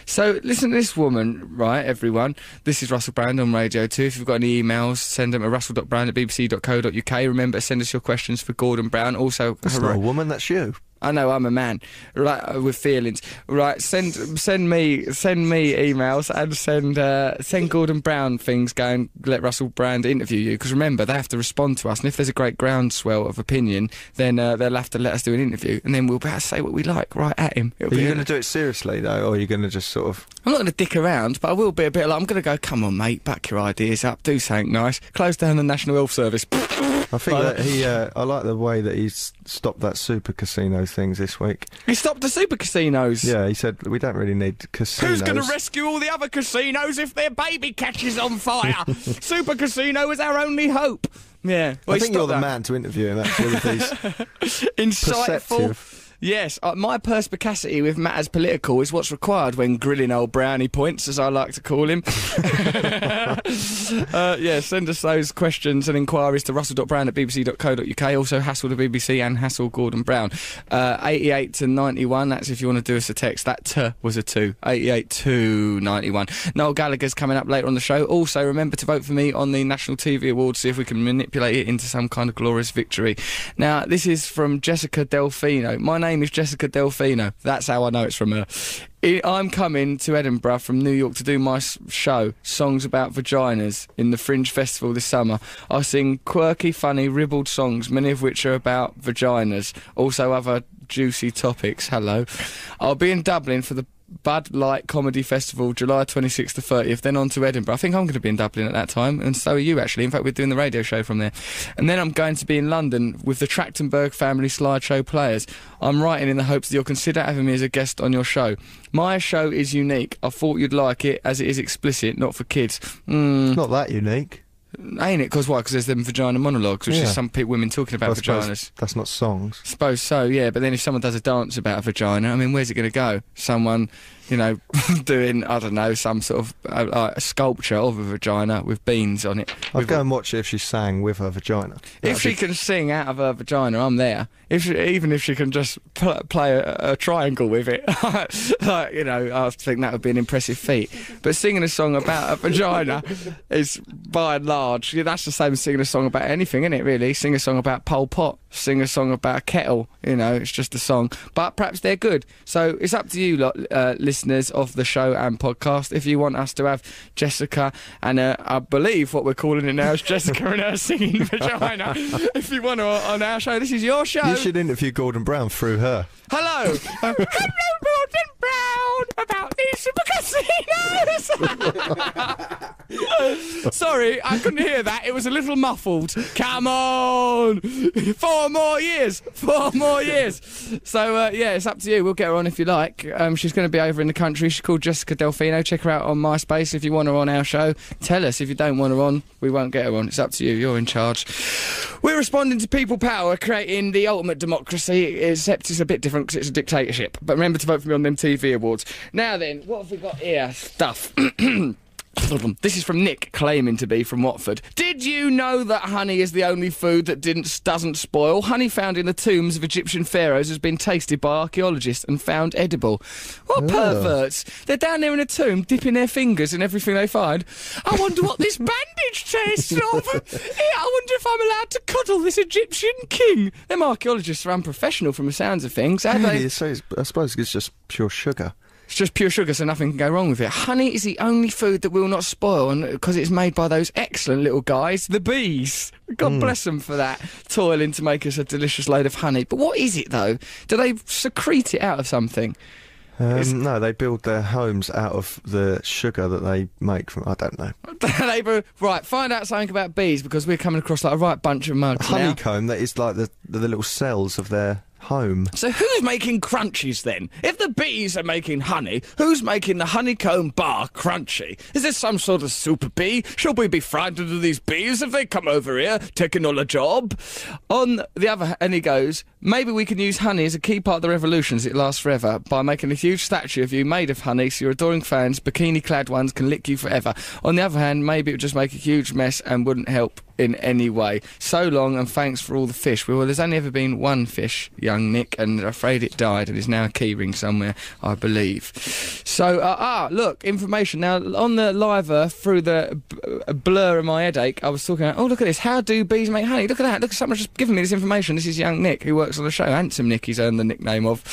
[SPEAKER 2] So listen to this woman, right, everyone. This is Russell Brand on Radio 2. If you've got any emails, send them at russell.brand at bbc.co.uk. Remember to send us your questions for Gordon Brown. Also,
[SPEAKER 3] That's not a woman, that's you.
[SPEAKER 2] I know I'm a man, right? uh, With feelings, right? Send send me send me emails and send uh, send Gordon Brown things. Go and let Russell Brand interview you because remember they have to respond to us, and if there's a great groundswell of opinion, then uh, they'll have to let us do an interview, and then we'll be able to say what we like right at him. It'll
[SPEAKER 3] Are you going to do it seriously though, or are you going to just sort of?
[SPEAKER 2] I'm not going to dick around, but I will be a bit like I'm going to go. Come on, mate, back your ideas up. Do something nice. Close down the National Health Service.
[SPEAKER 3] I think that he. Uh, I like the way that he's stopped that super casino things this week.
[SPEAKER 2] he stopped the super casinos.
[SPEAKER 3] Yeah, he said we don't really need casinos.
[SPEAKER 2] Who's going to rescue all the other casinos if their baby catches on fire? Super Casino is our only hope. Yeah, well,
[SPEAKER 3] I think you're
[SPEAKER 2] stopped
[SPEAKER 3] the
[SPEAKER 2] that.
[SPEAKER 3] man to interview him actually with these
[SPEAKER 2] Insightful.
[SPEAKER 3] perceptive.
[SPEAKER 2] Yes, uh, my perspicacity with matters political is what's required when grilling old brownie points, as I like to call him. uh, yeah, send us those questions and inquiries to russell.brown at bbc.co.uk. Also, hassle the BBC and hassle Gordon Brown. Uh, 88 to 91, that's if you want to do us a text. That t was a 2. 88 to 91. Noel Gallagher's coming up later on the show. Also, remember to vote for me on the National TV Awards, see if we can manipulate it into some kind of glorious victory. Now, this is from Jessica Delfino. My name name is Jessica Delfino. That's how I know it's from her. I'm coming to Edinburgh from New York to do my show, Songs About Vaginas, in the Fringe Festival this summer. I sing quirky, funny, ribald songs, many of which are about vaginas, also other juicy topics. Hello. I'll be in Dublin for the Bud Light Comedy Festival, July 26th to 30th, then on to Edinburgh. I think I'm going to be in Dublin at that time, and so are you actually. In fact, we're doing the radio show from there. And then I'm going to be in London with the Trachtenberg Family Slideshow Players. I'm writing in the hopes that you'll consider having me as a guest on your show. My show is unique. I thought you'd like it, as it is explicit, not for kids. Mm,
[SPEAKER 3] Not that unique.
[SPEAKER 2] Ain't it? Because why? Because there's them vagina monologues, which
[SPEAKER 3] Yeah.
[SPEAKER 2] is some women talking about vaginas.
[SPEAKER 3] that's not songs.
[SPEAKER 2] I Suppose so, yeah. But then if someone does a dance about a vagina, I mean, where's it going to go? Someone, you know, doing I don't know some sort of uh, like a sculpture of a vagina with beans on it.
[SPEAKER 3] I'd
[SPEAKER 2] With
[SPEAKER 3] go
[SPEAKER 2] a-
[SPEAKER 3] and watch it if she sang with her vagina.
[SPEAKER 2] if
[SPEAKER 3] That'd
[SPEAKER 2] she
[SPEAKER 3] be-
[SPEAKER 2] can sing out of her vagina, I'm there. If she, even if she can just pl- play a, a triangle with it, like, you know, I think that would be an impressive feat. But singing a song about a vagina is, by and large, yeah, that's the same as singing a song about anything, isn't it? Really, sing a song about Pol Pot, sing a song about a kettle. You know, it's just a song, but perhaps they're good. So it's up to you, lot, uh, listeners of the show and podcast, if you want us to have Jessica and uh, I believe what we're calling it now is Jessica and her singing vagina. if you want to on our show, this is your show.
[SPEAKER 3] You should interview Gordon Brown through her.
[SPEAKER 2] Hello. Hello, Gordon Brown, about these casinos. Sorry, I couldn't hear that. It was a little muffled. Come on. Four more years. Four more years. So, uh, yeah, it's up to you. We'll get her on if you like. Um, she's going to be over in the country. She's called Jessica Delfino. Check her out on MySpace if you want her on our show. Tell us. If you don't want her on, we won't get her on. It's up to you. You're in charge. We're responding to people power, creating the ultimate democracy, except it's a bit different because it's a dictatorship. But remember to vote for me on them TV awards. Now then, what have we got here? Stuff. This is from Nick, claiming to be from Watford. Did you know that honey is the only food that didn't doesn't spoil? Honey found in the tombs of Egyptian pharaohs has been tasted by archaeologists and found edible. What perverts! They're down there in a tomb, dipping their fingers in everything they find. I wonder what this bandage tastes of. I wonder if I'm allowed to cuddle this Egyptian king. Them archaeologists are unprofessional from the sounds of things. They-
[SPEAKER 3] Really, so I suppose it's just pure sugar.
[SPEAKER 2] It's just pure sugar, so nothing can go wrong with it. Honey is the only food that will not spoil, and because it's made by those excellent little guys, the bees. God bless them for that, toiling to make us a delicious load of honey. But what is it though? Do they secrete it out of something?
[SPEAKER 3] Um, no, they build their homes out of the sugar that they make from. I don't know.
[SPEAKER 2] Right, find out something about bees because we're coming across like a right bunch of mugs now.
[SPEAKER 3] Honeycomb, that is like the, the little cells of their home.
[SPEAKER 2] So who's making crunchies then? If the bees are making honey, who's making the honeycomb bar Crunchie? Is this some sort of super bee? Should we be frightened of these bees if they come over here taking all a job? On the other hand, and he goes, maybe we can use honey as a key part of the revolution as it lasts forever by making a huge statue of you made of honey so your adoring fans, bikini-clad ones, can lick you forever. On the other hand, maybe it would just make a huge mess and wouldn't help in any way. So long and thanks for all the fish. Well, there's only ever been one fish, young Nick, and I'm afraid it died and is now a keyring somewhere, I believe. So, uh, ah, look, information. Now, on the live earth, through the b- blur of my headache, I was talking about, oh, look at this. How do bees make honey? Look at that. Look, someone's just given me this information. This is young Nick, who works on the show. Handsome Nick, he's earned the nickname of.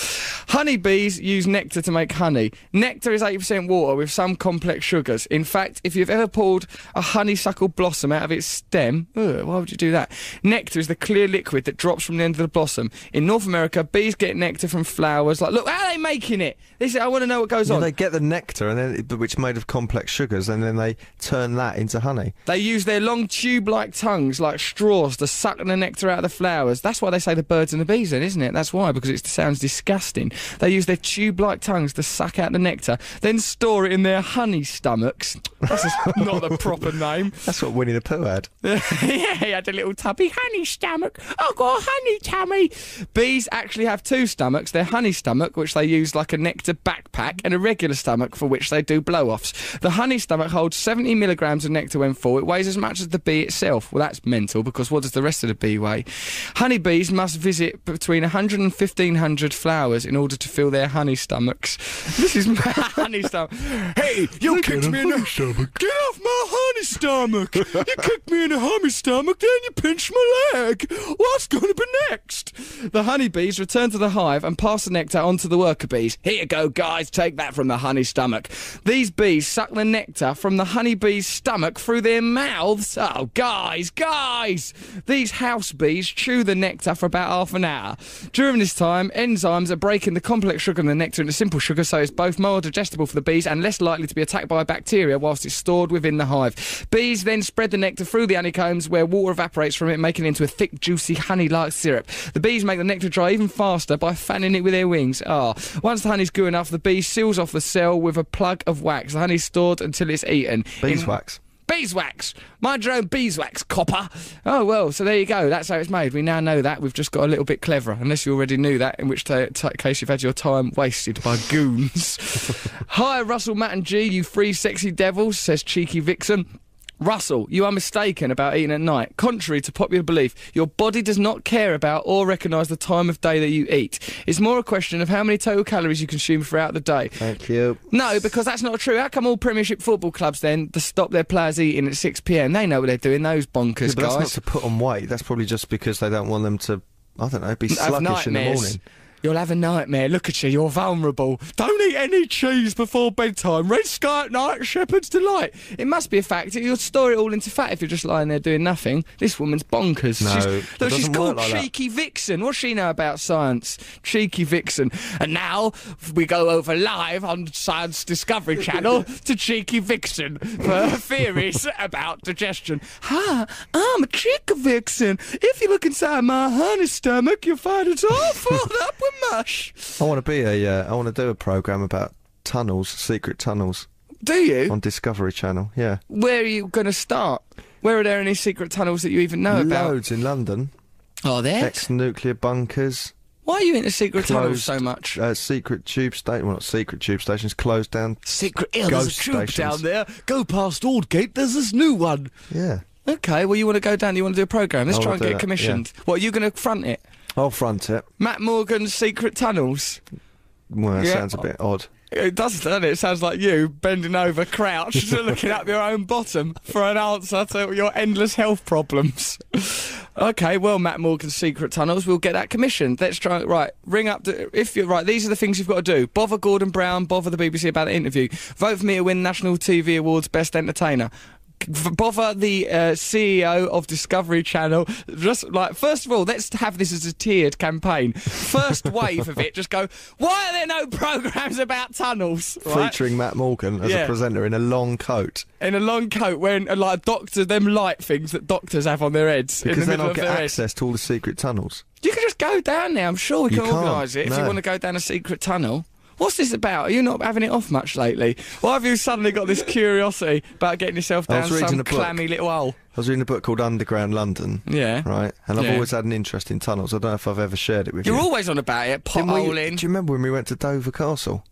[SPEAKER 2] Honeybees use nectar to make honey. Nectar is 80% water with some complex sugars. In fact, if you've ever pulled a honeysuckle blossom out of its stem, ugh, why would you do that? Nectar is the clear liquid that drops from the end of the blossom. In North America, bees get nectar from flowers. Like, look, how are they making it? This, I want to know what goes
[SPEAKER 3] Yeah,
[SPEAKER 2] on.
[SPEAKER 3] they get the nectar, and then which is made of complex sugars, and then they turn that into honey.
[SPEAKER 2] They use their long tube-like tongues, like straws, to suck the nectar out of the flowers. That's why they say the birds and the bees, then, isn't it? That's why, because it sounds disgusting. They use their tube-like tongues to suck out the nectar, then store it in their honey stomachs. That's not the proper name.
[SPEAKER 3] That's what Winnie the Pooh had.
[SPEAKER 2] yeah, he had a little tubby honey stomach. I've got a honey tummy. Bees actually have two stomachs. Their honey stomach, which they use like a nectar backpack, and a regular stomach for which they do blow-offs. The honey stomach holds 70 milligrams of nectar when full. It weighs as much as the bee itself. Well, that's mental because what does the rest of the bee weigh? Honeybees must visit between 100 and 1500 flowers in order to fill their honey stomachs. This is my honey stomach. Hey, you kicked me in the stomach. Get off my honey stomach. you kicked me in the honey stomach, then you pinched my leg. What's going to be next? The honeybees bees return to the hive and pass the nectar on to the worker bees. Here you go, guys, take that from the honey stomach. These bees suck the nectar from the honey bee's stomach through their mouths. Oh, guys, guys! These house bees chew the nectar for about half an hour. During this time, enzymes are breaking the complex sugar in the nectar into simple sugar, so it's both more digestible for the bees and less likely to be attacked by bacteria whilst it's stored within the hive. Bees then spread the nectar through the honeycombs where water evaporates from it, making it into a thick, juicy, honey-like syrup. The bees make the nectar dry even faster by fanning it with their wings. Ah, once the honey's good enough, the bee seals off the cell with a plug of wax. The honey's stored until it's eaten. In-
[SPEAKER 3] Beeswax.
[SPEAKER 2] Mind your own beeswax, copper! Oh, well, so there you go. That's how it's made. We now know that. We've just got a little bit cleverer, unless you already knew that, in which case you've had your time wasted by goons. Hi, Russell, Matt, and G, you three sexy devils, says Cheeky Vixen. Russell, you are mistaken about eating at night. Contrary to popular belief, your body does not care about or recognise the time of day that you eat. It's more a question of how many total calories you consume throughout the day.
[SPEAKER 3] Thank you.
[SPEAKER 2] No, because that's not true. How come all Premiership football clubs then to stop their players eating at 6 p.m.? They know what they're doing. Those bonkers
[SPEAKER 3] Yeah, but that's not
[SPEAKER 2] guys.
[SPEAKER 3] to put on weight. That's probably just because they don't want them to, I don't know, be sluggish in the morning.
[SPEAKER 2] You'll have a nightmare. Look at you. You're vulnerable. Don't eat any cheese before bedtime. Red sky at night. Shepherd's delight. It must be a fact. You'll store it all into fat if you're just lying there doing nothing. This woman's bonkers.
[SPEAKER 3] No,
[SPEAKER 2] she's, look, she's called
[SPEAKER 3] like that.
[SPEAKER 2] Cheeky Vixen. What's she know about science? Cheeky Vixen. And now we go over live on Science Discovery Channel to Cheeky Vixen for her theories about digestion. Hi, I'm a Cheeky Vixen. If you look inside my honey stomach, you'll find it's all filled up with mush.
[SPEAKER 3] I want to be a, uh, I want to do a program about tunnels, secret tunnels
[SPEAKER 2] Do you?
[SPEAKER 3] on Discovery Channel. Yeah,
[SPEAKER 2] Where are you going to start? Where are there any secret tunnels that you even know about?
[SPEAKER 3] loads in London.
[SPEAKER 2] Oh, there.
[SPEAKER 3] Ex-nuclear bunkers.
[SPEAKER 2] Why are you into secret tunnels so much?
[SPEAKER 3] Uh, secret tube station. Well, not secret tube stations. Closed down.
[SPEAKER 2] Secret. Yeah, there's a tube
[SPEAKER 3] stations.
[SPEAKER 2] down there. Go past Aldgate. There's this new one.
[SPEAKER 3] Yeah.
[SPEAKER 2] Okay, well, you want to go down, you want to do a programme. Let's
[SPEAKER 3] I
[SPEAKER 2] try and get
[SPEAKER 3] that,
[SPEAKER 2] commissioned. What, are you going to front it?
[SPEAKER 3] I'll front it.
[SPEAKER 2] Matt Morgan's Secret Tunnels?
[SPEAKER 3] Well, that
[SPEAKER 2] Yeah.
[SPEAKER 3] sounds a bit odd.
[SPEAKER 2] It does, doesn't it? It sounds like you bending over, crouched, looking up your own bottom for an answer to your endless health problems. okay, well, Matt Morgan's Secret Tunnels, we'll get that commissioned. Let's try. Right, ring up. The, if you're right, these are the things you've got to do. Bother Gordon Brown. Bother the BBC about the interview. Vote for me to win National TV Awards Best Entertainer. Bother the uh, CEO of Discovery Channel. Just like, first of all, let's have this as a tiered campaign. First wave of it, just go. Why are there no programs about tunnels? Right?
[SPEAKER 3] Featuring Matt Morgan as
[SPEAKER 2] Yeah.
[SPEAKER 3] a presenter in a long coat.
[SPEAKER 2] in a long coat, wearing uh, like doctor them light things that doctors have on their heads in
[SPEAKER 3] Because
[SPEAKER 2] the
[SPEAKER 3] then I'll get
[SPEAKER 2] their head.
[SPEAKER 3] access to all the secret tunnels.
[SPEAKER 2] You can just go down there. I'm sure we can organise it if you want to go down a secret tunnel. What's this about? Are you not having it off much lately? Why have you suddenly got this curiosity about getting yourself down some clammy little hole?
[SPEAKER 3] I was reading a book called Underground London.
[SPEAKER 2] Yeah.
[SPEAKER 3] Right, and I've
[SPEAKER 2] Yeah.
[SPEAKER 3] always had an interest in tunnels. I don't know if I've ever shared it with
[SPEAKER 2] You're
[SPEAKER 3] you.
[SPEAKER 2] always on about it, potholing.
[SPEAKER 3] do you remember when we went to Dover Castle?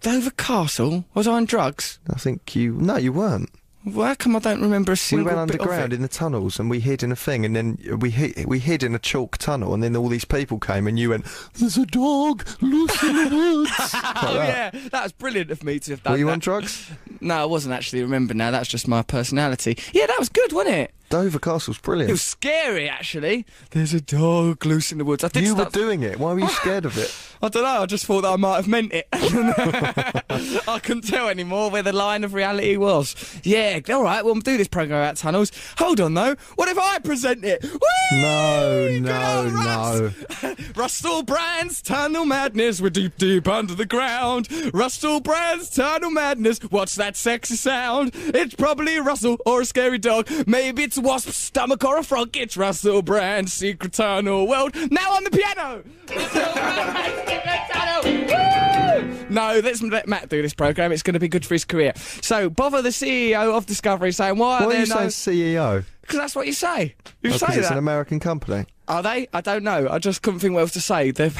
[SPEAKER 2] Dover Castle? Was I on drugs?
[SPEAKER 3] I think you. No, you weren't.
[SPEAKER 2] Well, how come I don't remember a
[SPEAKER 3] We
[SPEAKER 2] single
[SPEAKER 3] went
[SPEAKER 2] bit of
[SPEAKER 3] underground in the tunnels and we hid in a thing, and then we hid, we hid in a chalk tunnel, and then all these people came, and you went, "There's a dog loose in the woods." Like
[SPEAKER 2] Oh
[SPEAKER 3] that.
[SPEAKER 2] yeah, that was brilliant of me to have done
[SPEAKER 3] Were you
[SPEAKER 2] that.
[SPEAKER 3] on drugs?
[SPEAKER 2] No, I wasn't actually. Remember now, that's just my personality. Yeah, that was good, wasn't it?
[SPEAKER 3] Dover Castle's brilliant.
[SPEAKER 2] It was scary, actually. There's a dog loose in the woods. I did
[SPEAKER 3] you were doing it. Why were you scared of it?
[SPEAKER 2] I don't know. I just thought that I might have meant it. I couldn't tell anymore where the line of reality was. Yeah, all right. We'll do this program about tunnels. Hold on though. What if I present it? Whee!
[SPEAKER 3] No, no,
[SPEAKER 2] old
[SPEAKER 3] no.
[SPEAKER 2] Russell Brand's Tunnel Madness. We're deep, deep under the ground. Russell Brand's Tunnel Madness. What's that sexy sound? It's probably Russell or a scary dog. Maybe it's a wasp's stomach or a frog. It's Russell Brand, secret tunnel world. Now on the piano. Russell Brand's secret tunnel. Woo! No, let's let Matt do this program. It's going to be good for his career. So bother the CEO of Discovery saying why are
[SPEAKER 3] Why are
[SPEAKER 2] there
[SPEAKER 3] you
[SPEAKER 2] no?
[SPEAKER 3] saying CEO?
[SPEAKER 2] Because that's what you say. You
[SPEAKER 3] Oh, 'cause
[SPEAKER 2] say
[SPEAKER 3] it's
[SPEAKER 2] that.
[SPEAKER 3] an American company.
[SPEAKER 2] Are they? I don't know. I just couldn't think what else to say. They've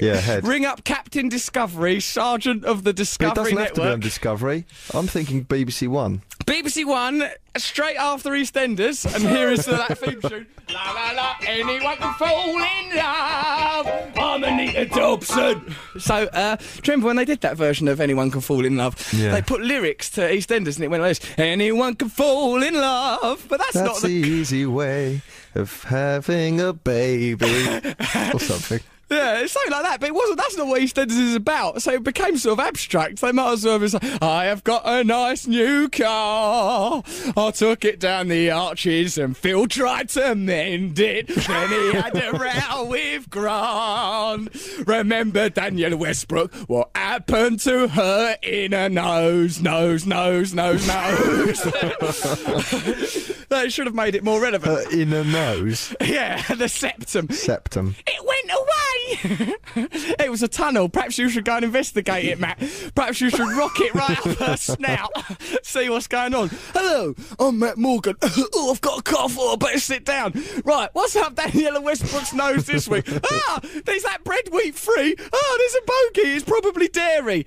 [SPEAKER 3] Yeah, head.
[SPEAKER 2] ring up Captain Discovery, Sergeant of the
[SPEAKER 3] But it
[SPEAKER 2] Discovery
[SPEAKER 3] doesn't have to be on Discovery. I'm thinking BBC One.
[SPEAKER 2] BBC One, straight after EastEnders, and here is that theme tune. La la la, anyone can fall in love. I'm Anita Dobson. So, uh, do you remember when they did that version of Anyone Can Fall in Love?
[SPEAKER 3] Yeah.
[SPEAKER 2] They put lyrics to EastEnders and it went like this Anyone can fall in love. But that's, not
[SPEAKER 3] That's
[SPEAKER 2] the.
[SPEAKER 3] the easy way of having a baby or something.
[SPEAKER 2] Yeah, it's something like that, but it wasn't. That's not what EastEnders is about. So it became sort of abstract. They might as well have been like, I have got a nice new car. I took it down the arches and Phil tried to mend it. then he had a row with Grant. Remember Danielle Westbrook? What happened to her inner nose? Nose, nose, nose, nose. they should have made it more relevant.
[SPEAKER 3] Uh, in a nose.
[SPEAKER 2] yeah, the septum.
[SPEAKER 3] Septum.
[SPEAKER 2] It went away! it was a tunnel. Perhaps you should go and investigate it, Matt. Perhaps you should rock it right up her snout. See what's going on. Hello, I'm Matt Morgan. oh, I've got a cough. Oh, I better sit down. Right, what's up Daniella Westbrook's nose this week? ah, there's that bread wheat free. Oh, there's a bogey. It's probably dairy.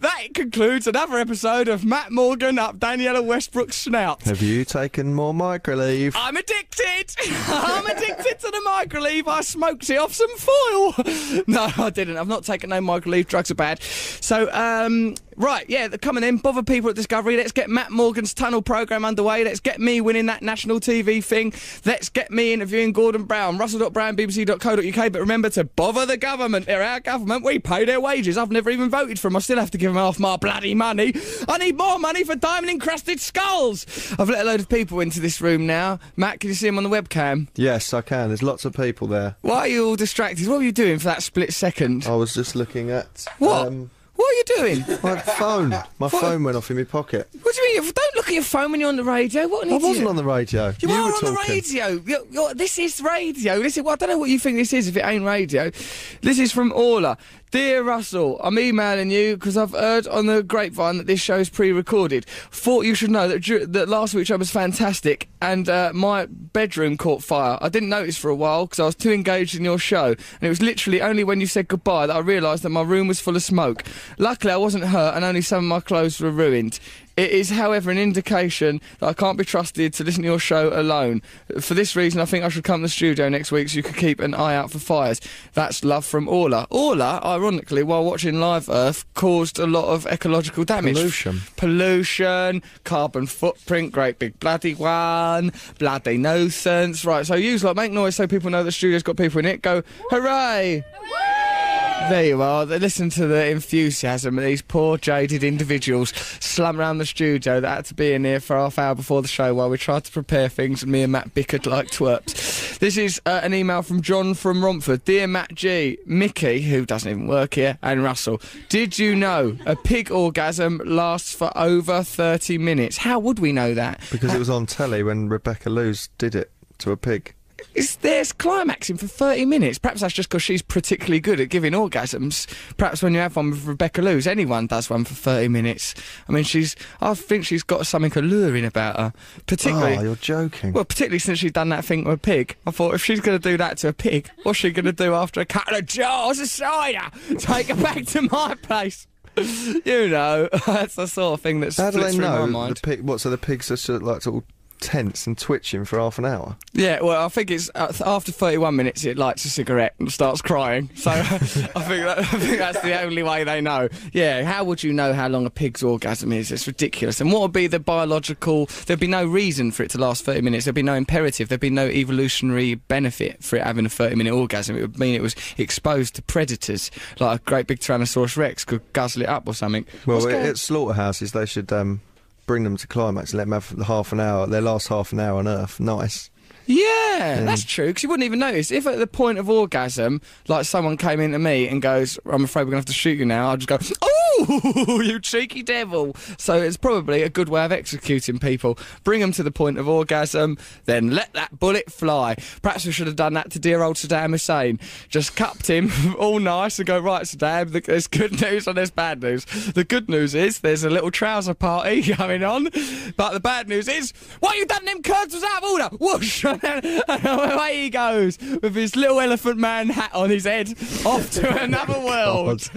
[SPEAKER 2] That concludes another episode of Matt Morgan up Daniella Westbrook's snout.
[SPEAKER 3] Have you taken more microleave?
[SPEAKER 2] I'm addicted. I'm addicted to the microleave. I smoked it off some foil. no, I didn't. I've not taken no microleave. Drugs are bad. So, um, right, yeah, they're coming in. Bother people at Discovery. Let's get Matt Morgan's tunnel program underway. Let's get me winning that national TV thing. Let's get me interviewing Gordon Brown. Russell.brown, bbc.co.uk. But remember to bother the government. They're our government. We pay their wages. I've never even voted for them. I still have to give them half my bloody money. I need more money for diamond encrusted skulls. I've let a load of people into this room now. Matt, can you see them on the webcam?
[SPEAKER 3] Yes, I can. There's lots of people there.
[SPEAKER 2] Why are you all distracted? What were you doing for that split second?
[SPEAKER 3] I was just looking at
[SPEAKER 2] What?
[SPEAKER 3] um,
[SPEAKER 2] What are you doing?
[SPEAKER 3] my phone. My phone went off in my pocket.
[SPEAKER 2] What do you mean? Don't look at your phone when you're on the radio. What an
[SPEAKER 3] I
[SPEAKER 2] idiot.
[SPEAKER 3] wasn't on the radio.
[SPEAKER 2] You,
[SPEAKER 3] were
[SPEAKER 2] are on
[SPEAKER 3] talking.
[SPEAKER 2] the radio. You're, you're, this is radio. This is, well, I don't know what you think this is if it ain't radio. This is from Orla. Dear Russell, I'm emailing you because I've heard on the grapevine that this show is pre-recorded. Thought you should know that, that last week's show was fantastic and uh, my bedroom caught fire. I didn't notice for a while because I was too engaged in your show and it was literally only when you said goodbye that I realised that my room was full of smoke. Luckily I wasn't hurt and only some of my clothes were ruined. It is, however, an indication that I can't be trusted to listen to your show alone. For this reason, I think I should come to the studio next week so you could keep an eye out for fires. That's love from Orla. Orla, ironically, while watching Live Earth, caused a lot of ecological damage.
[SPEAKER 3] Pollution.
[SPEAKER 2] Pollution, carbon footprint, great big bloody one, bloody nuisance. Right, so use like make noise so people know the studio's got people in it. Go, hooray! There you are. Listen to the enthusiasm of these poor jaded individuals slum around the studio that had to be in here for half hour before the show while we tried to prepare things and me and Matt bickered like twerps. This is uh, an email from John from Romford. Dear Matt G, Mickey, who doesn't even work here, and Russell, did you know a pig orgasm lasts for over 30 minutes? How would we know that?
[SPEAKER 3] Because it was on telly when Rebecca Lewis did it to a pig.
[SPEAKER 2] Is there's climaxing for 30 minutes? Perhaps that's just because she's particularly good at giving orgasms. Perhaps when you have one with Rebecca Lewis, anyone does one for 30 minutes. I mean, she's. I think she's got something alluring about her. Particularly.
[SPEAKER 3] Oh, you're joking.
[SPEAKER 2] well, particularly since she's done that thing with a pig. I thought if she's going to do that to a pig, what's she going to do after a couple of jars of cider? Take her back to my place. you know, that's the sort of thing that's
[SPEAKER 3] How do they know the pig? What? So the pigs are sort of like sort of tense and twitching for half an hour.
[SPEAKER 2] Yeah, well, I think it's uh, after 31 minutes it lights a cigarette and starts crying. So I think that, I think that's the only way they know. Yeah, how would you know how long a pig's orgasm is? It's ridiculous. And what would be the biological? There'd be no reason for it to last 30 minutes. There'd be no imperative. There'd be no evolutionary benefit for it having a 30 minute orgasm. It would mean it was exposed to predators, like a great big Tyrannosaurus Rex could guzzle it up or something.
[SPEAKER 3] Well, at slaughterhouses they should um, bring them to climax and let them have half an hour. Their last half an hour on Earth. Nice.
[SPEAKER 2] Yeah, that's true. Because you wouldn't even notice if at the point of orgasm, like someone came into me and goes, "I'm afraid we're gonna have to shoot you now." I'd just go, "Oh, you cheeky devil!" So it's probably a good way of executing people. Bring them to the point of orgasm, then let that bullet fly. Perhaps we should have done that to dear old Saddam Hussein. Just cupped him all nice and go, "Right, Saddam, there's good news and there's bad news. The good news is there's a little trouser party going on, but the bad news is what you done? Them curds was out of order. Whoosh! and away he goes with his little elephant man hat on his head, off to oh another world.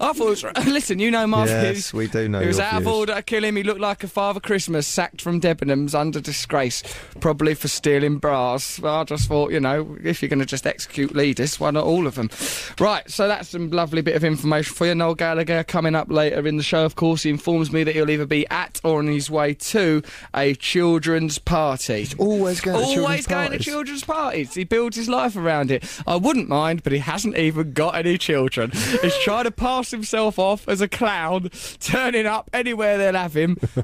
[SPEAKER 2] I thought, listen, you know my
[SPEAKER 3] Yes,
[SPEAKER 2] views.
[SPEAKER 3] we do know
[SPEAKER 2] He was
[SPEAKER 3] your
[SPEAKER 2] out of
[SPEAKER 3] views.
[SPEAKER 2] order. Kill him. He looked like a Father Christmas, sacked from Debenhams under disgrace, probably for stealing brass. Well, I just thought, you know, if you're going to just execute leaders, why not all of them? Right, so that's some lovely bit of information for you. Noel Gallagher coming up later in the show. Of course, he informs me that he'll either be at or on his way to a children's party.
[SPEAKER 3] Always going to
[SPEAKER 2] always going to children's parties. He builds his life around it. I wouldn't mind, but he hasn't even got any children. He's trying to pass himself off as a clown, turning up anywhere they'll have him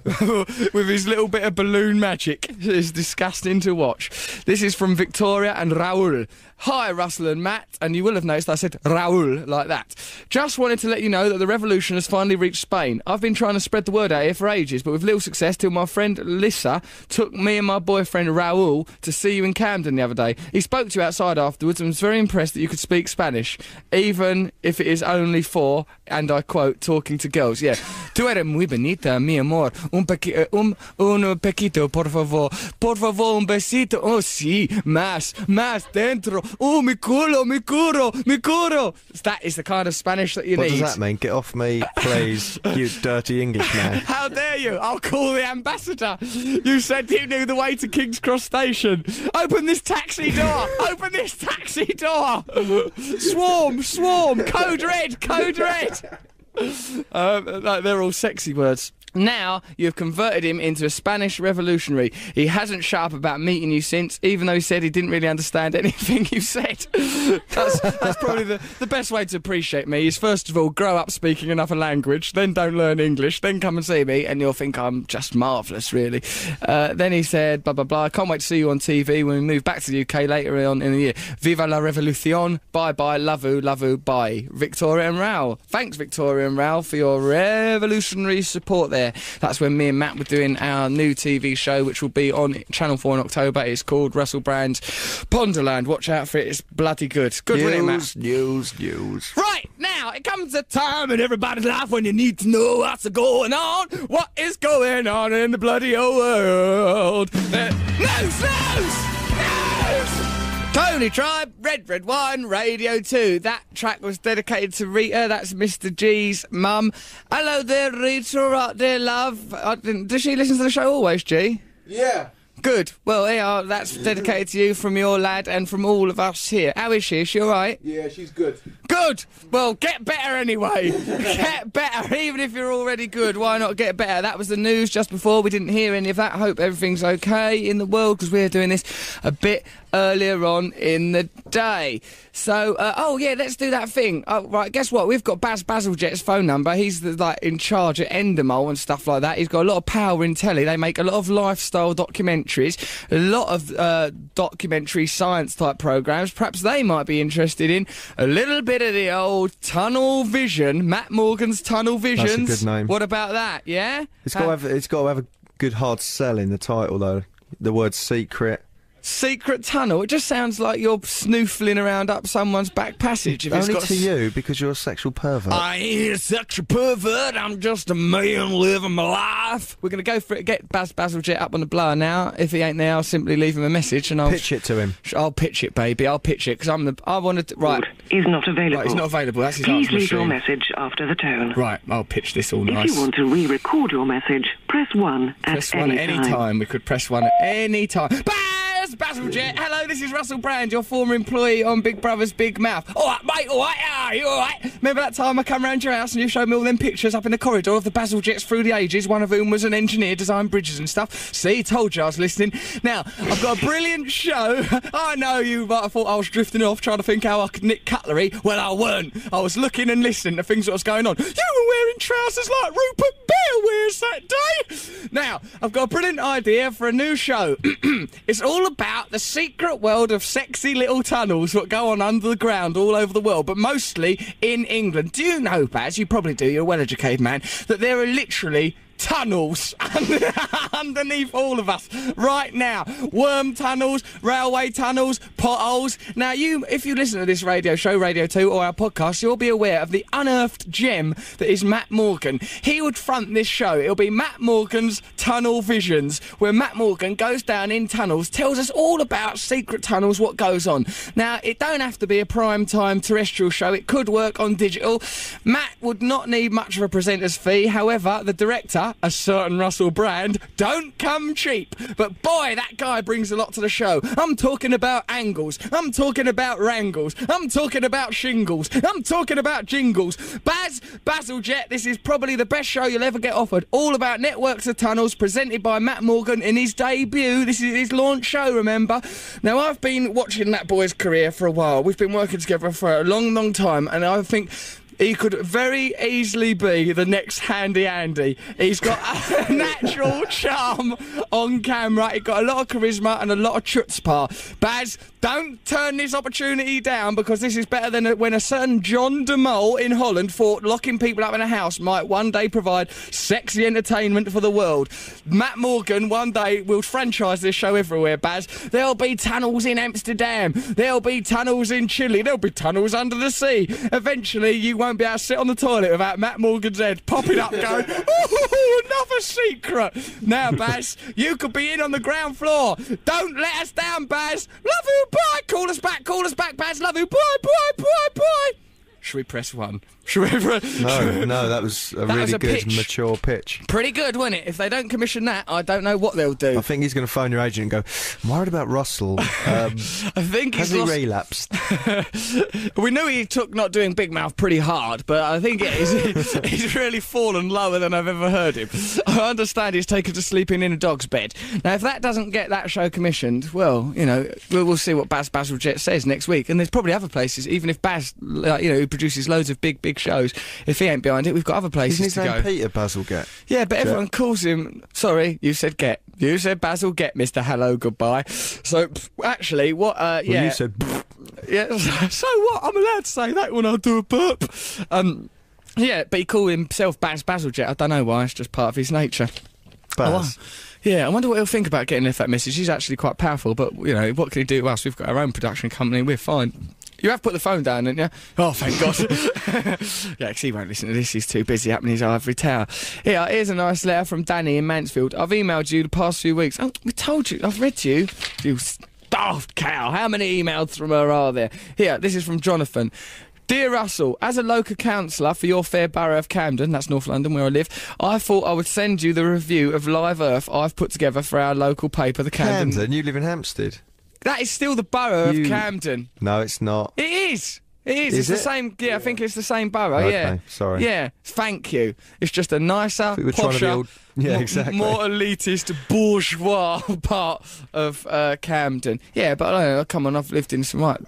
[SPEAKER 2] with his little bit of balloon magic. It's disgusting to watch. This is from Victoria and Raoul. Hi, Russell and Matt, and you will have noticed I said Raoul like that. Just wanted to let you know that the revolution has finally reached Spain. I've been trying to spread the word out here for ages, but with little success till my friend Lissa took me and my boyfriend Raoul to see you in Camden the other day. He spoke to you outside afterwards and was very impressed that you could speak Spanish, even if it is only for, and I quote, talking to girls. Yeah. Tu eres muy bonita, mi amor. Un, pequi- eh, un, un pequito, por favor. Por favor, un besito. Oh, sí. Más, más dentro. Oh, mi culo, mi culo, mi culo. That is the kind of Spanish that you
[SPEAKER 3] What
[SPEAKER 2] need.
[SPEAKER 3] does that mean? Get off me, please, you dirty English man.
[SPEAKER 2] How dare you? I'll call the ambassador. You said you knew the way to King's Cross Station. Open this taxi door. Open this taxi door. Swarm, swarm. Code red, code red. Um, they're all sexy words. Now you've converted him into a Spanish revolutionary. He hasn't shut up about meeting you since, even though he said he didn't really understand anything you said. that's, that's probably the, the best way to appreciate me is first of all grow up speaking another language, then don't learn English, then come and see me, and you'll think I'm just marvellous, really. Uh, then he said, blah blah blah. I can't wait to see you on TV when we move back to the UK later on in the year. Viva la revolucion. Bye bye. Love you, love you. Bye. Victoria and Raoul. Thanks, Victoria and Raoul, for your revolutionary support there. That's when me and Matt were doing our new TV show, which will be on Channel 4 in October. It's called Russell Brand's Ponderland. Watch out for it. It's bloody good. Good, it, Matt?
[SPEAKER 3] news, news, news.
[SPEAKER 2] Right, now, it comes a time in everybody's life when you need to know what's going on. What is going on in the bloody old world? Uh, news, news, news! Tony Tribe, Red Red Wine, Radio 2. That track was dedicated to Rita. That's Mr. G's mum. Hello there, Rita. Right there, love. Does she listen to the show always, G?
[SPEAKER 4] Yeah.
[SPEAKER 2] Good. Well, yeah, uh, that's dedicated to you from your lad and from all of us here. How is she? Is she all right?
[SPEAKER 4] Yeah, she's good.
[SPEAKER 2] Good. Well, get better anyway. get better. Even if you're already good, why not get better? That was the news just before. We didn't hear any of that. Hope everything's okay in the world because we're doing this a bit earlier on in the day. So, uh, oh yeah, let's do that thing. Oh, right, guess what? We've got Baz Basiljet's phone number. He's the, like in charge at Endemol and stuff like that. He's got a lot of power in telly. They make a lot of lifestyle documentaries, a lot of uh, documentary science type programs. Perhaps they might be interested in a little bit of the old tunnel vision. Matt Morgan's tunnel visions.
[SPEAKER 3] good name.
[SPEAKER 2] What about that? Yeah.
[SPEAKER 3] It's got to have it's got to have a good hard sell in the title though. The word secret.
[SPEAKER 2] Secret tunnel. It just sounds like you're snoofling around up someone's back passage. If it's
[SPEAKER 3] Only
[SPEAKER 2] got
[SPEAKER 3] to
[SPEAKER 2] s-
[SPEAKER 3] you because you're a sexual pervert.
[SPEAKER 2] I ain't a sexual pervert. I'm just a man living my life. We're gonna go for it. Get Baz Basiljet up on the blower now. If he ain't there, I'll simply leave him a message and I'll
[SPEAKER 3] Pitch it to him.
[SPEAKER 2] sh- I'll pitch it, baby. I'll pitch it because I'm the. I wanted to. Right.
[SPEAKER 5] is not available.
[SPEAKER 2] Right. He's not available. That's his
[SPEAKER 5] Please
[SPEAKER 2] answer
[SPEAKER 5] leave your message after the tone.
[SPEAKER 2] Right. I'll pitch this all
[SPEAKER 5] If
[SPEAKER 2] nice.
[SPEAKER 5] you want to re-record your message, press 1
[SPEAKER 2] Press
[SPEAKER 5] at
[SPEAKER 2] one
[SPEAKER 5] any
[SPEAKER 2] at any
[SPEAKER 5] time.
[SPEAKER 2] time. We could press one at any time. Baz Basiljet. Hello, this is Russell Brand, your former employee on Big Brother's Big Mouth. All right, mate. All right. Are you all right? Remember that time I come round your house and you showed me all them pictures up in the corridor of the Basiljets through the ages, one of whom was an engineer, designed bridges and stuff. See, told you I was listening. Now, I've got a brilliant show. I know you might have thought I was drifting off trying to think how I could nick cutlery. Well, I weren't. I was looking and listening to things that was going on. You were wearing trousers like Rupert Bear wears that day. Now, I've got a brilliant idea for a new show. it's all about the secret world of sexy little tunnels that go on under the ground all over the world, but mostly in England. Do you know, Baz? You probably do. You're a well-educated man. That there are literally tunnels underneath all of us right now. Worm tunnels, railway tunnels, potholes. Now, you, if you listen to this radio show, Radio 2, or our podcast, you'll be aware of the unearthed gem that is Matt Morgan. He would front this show. It'll be Matt Morgan's Tunnel Visions, where Matt Morgan goes down in tunnels, tells us all about secret tunnels, what goes on. Now, it don't have to be a prime time terrestrial show. It could work on digital. Matt would not need much of a presenter's fee. However, the director, a certain Russell Brand, don't come cheap. But boy, that guy brings a lot to the show. I'm talking about angles. I'm talking about wrangles. I'm talking about shingles. I'm talking about jingles. Baz Basil Jet, this is probably the best show you'll ever get offered. All about networks of tunnels, presented by Matt Morgan in his debut. This is his launch show, remember? Now, I've been watching that boy's career for a while. We've been working together for a long, long time, and I think he could very easily be the next Handy Andy. He's got a natural charm on camera. He's got a lot of charisma and a lot of chutzpah. Baz, don't turn this opportunity down because this is better than when a certain John de Mol in Holland thought locking people up in a house might one day provide sexy entertainment for the world. Matt Morgan one day will franchise this show everywhere, Baz. There'll be tunnels in Amsterdam. There'll be tunnels in Chile. There'll be tunnels under the sea. Eventually, you won't be able to sit on the toilet without Matt Morgan's head popping up going, ooh, another secret. Now, Baz, you could be in on the ground floor. Don't let us down, Baz. Love you, bye. Call us back, call us back, Baz. Love you, bye, bye, bye, bye. Should we press one? Should we press...
[SPEAKER 3] No, no, that was a
[SPEAKER 2] That
[SPEAKER 3] really
[SPEAKER 2] was a
[SPEAKER 3] good,
[SPEAKER 2] pitch.
[SPEAKER 3] mature pitch.
[SPEAKER 2] Pretty good, wasn't it? If they don't commission that, I don't know what they'll do.
[SPEAKER 3] I think he's going to phone your agent and go, I'm worried about Russell. Um,
[SPEAKER 2] I think
[SPEAKER 3] has
[SPEAKER 2] he's
[SPEAKER 3] he
[SPEAKER 2] lost...
[SPEAKER 3] relapsed?
[SPEAKER 2] We knew he took not doing Big Mouth pretty hard, but I think it is, he's really fallen lower than I've ever heard him. I understand he's taken to sleeping in a dog's bed. Now, if that doesn't get that show commissioned, well, you know, we'll, we'll see what Baz Bazaljet says next week. And there's probably other places, even if Baz, you know, who produces loads of big, big shows, if he ain't behind it, we've got other places
[SPEAKER 3] Isn't his
[SPEAKER 2] to
[SPEAKER 3] name
[SPEAKER 2] go.
[SPEAKER 3] Peter Bazalgette?
[SPEAKER 2] Yeah, but everyone calls him. Sorry, you said get. You said Basil get, Mister. Hello, goodbye. So actually, what? Uh,
[SPEAKER 3] Well,
[SPEAKER 2] yeah,
[SPEAKER 3] you said,
[SPEAKER 2] yeah. So what? I'm allowed to say that when I do a burp. Um, yeah, but he called himself Baz Bazaljet. I don't know why. It's just part of his nature.
[SPEAKER 3] Baz.
[SPEAKER 2] Oh, yeah, I wonder what he'll think about getting left that message. He's actually quite powerful, but you know, what can he do to us? We've got our own production company. We're fine. You have put the phone down, didn't you? Oh, thank God. yeah, because he won't listen to this. He's too busy up in his ivory tower. Here, here's a nice letter from Danny in Mansfield. I've emailed you the past few weeks. Oh, we told you. I've read you. You starved cow. How many emails from her are there? Here, this is from Jonathan. Dear Russell, as a local councillor for your fair borough of Camden, that's North London where I live, I thought I would send you the review of Live Earth I've put together for our local paper, the Camden.
[SPEAKER 3] Camden, you live in Hampstead.
[SPEAKER 2] That is still the borough
[SPEAKER 3] You-
[SPEAKER 2] of Camden.
[SPEAKER 3] No, it's not.
[SPEAKER 2] It is. It is.
[SPEAKER 3] Is
[SPEAKER 2] it's the same. Yeah, I think it's the same borough.
[SPEAKER 3] Okay,
[SPEAKER 2] yeah.
[SPEAKER 3] sorry.
[SPEAKER 2] Yeah. Thank you. It's just a nicer,
[SPEAKER 3] we were trying to be
[SPEAKER 2] posher,
[SPEAKER 3] Yeah,
[SPEAKER 2] more,
[SPEAKER 3] exactly.
[SPEAKER 2] more elitist, bourgeois part of uh, Camden. Yeah, but I don't know. Come on, I've lived in some right.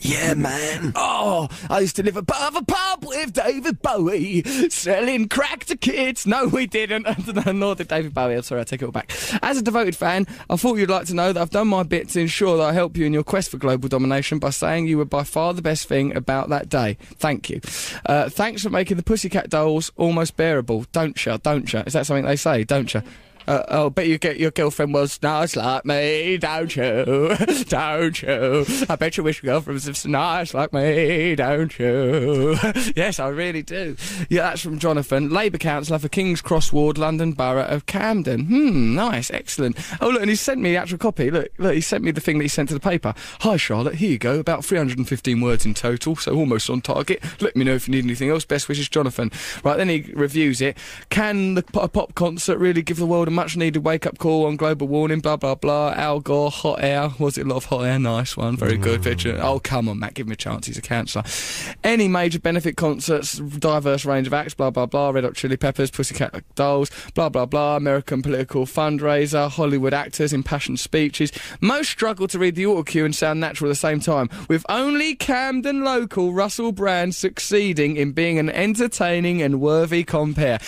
[SPEAKER 3] Yeah, man.
[SPEAKER 2] Oh, I used to live above a pub with David Bowie, selling crack to kids. No, we didn't. Nor did David Bowie. I'm sorry, I take it all back. As a devoted fan, I thought you'd like to know that I've done my bit to ensure that I help you in your quest for global domination by saying you were by far the best thing about that day. Thank you. Uh, thanks for making the Pussycat Dolls almost bearable. Don't you? Don't you? Is that something they say? Don't you? Uh, oh, bet you get your girlfriend was nice like me, don't you? don't you? I bet you wish your girlfriend was nice like me, don't you? yes, I really do. Yeah, that's from Jonathan, Labour councillor for King's Cross Ward, London Borough of Camden. Hmm, nice, excellent. Oh, look, and he sent me the actual copy. Look, look, he sent me the thing that he sent to the paper. Hi, Charlotte. Here you go. About 315 words in total, so almost on target. Let me know if you need anything else. Best wishes, Jonathan. Right, then he reviews it. Can the a pop concert really give the world a much needed wake up call on global warming? Blah blah blah. Al Gore, hot air. Was it a lot of hot air? Nice one. Very good. Mm. Picture. Oh come on, Matt. Give him a chance. He's a counsellor. Any major benefit concerts, diverse range of acts. Blah blah blah. Red Hot Chili Peppers, Pussycat Dolls. Blah blah blah. American political fundraiser. Hollywood actors, impassioned speeches. Most struggle to read the auto cue and sound natural at the same time. With only Camden local Russell Brand succeeding in being an entertaining and worthy compare.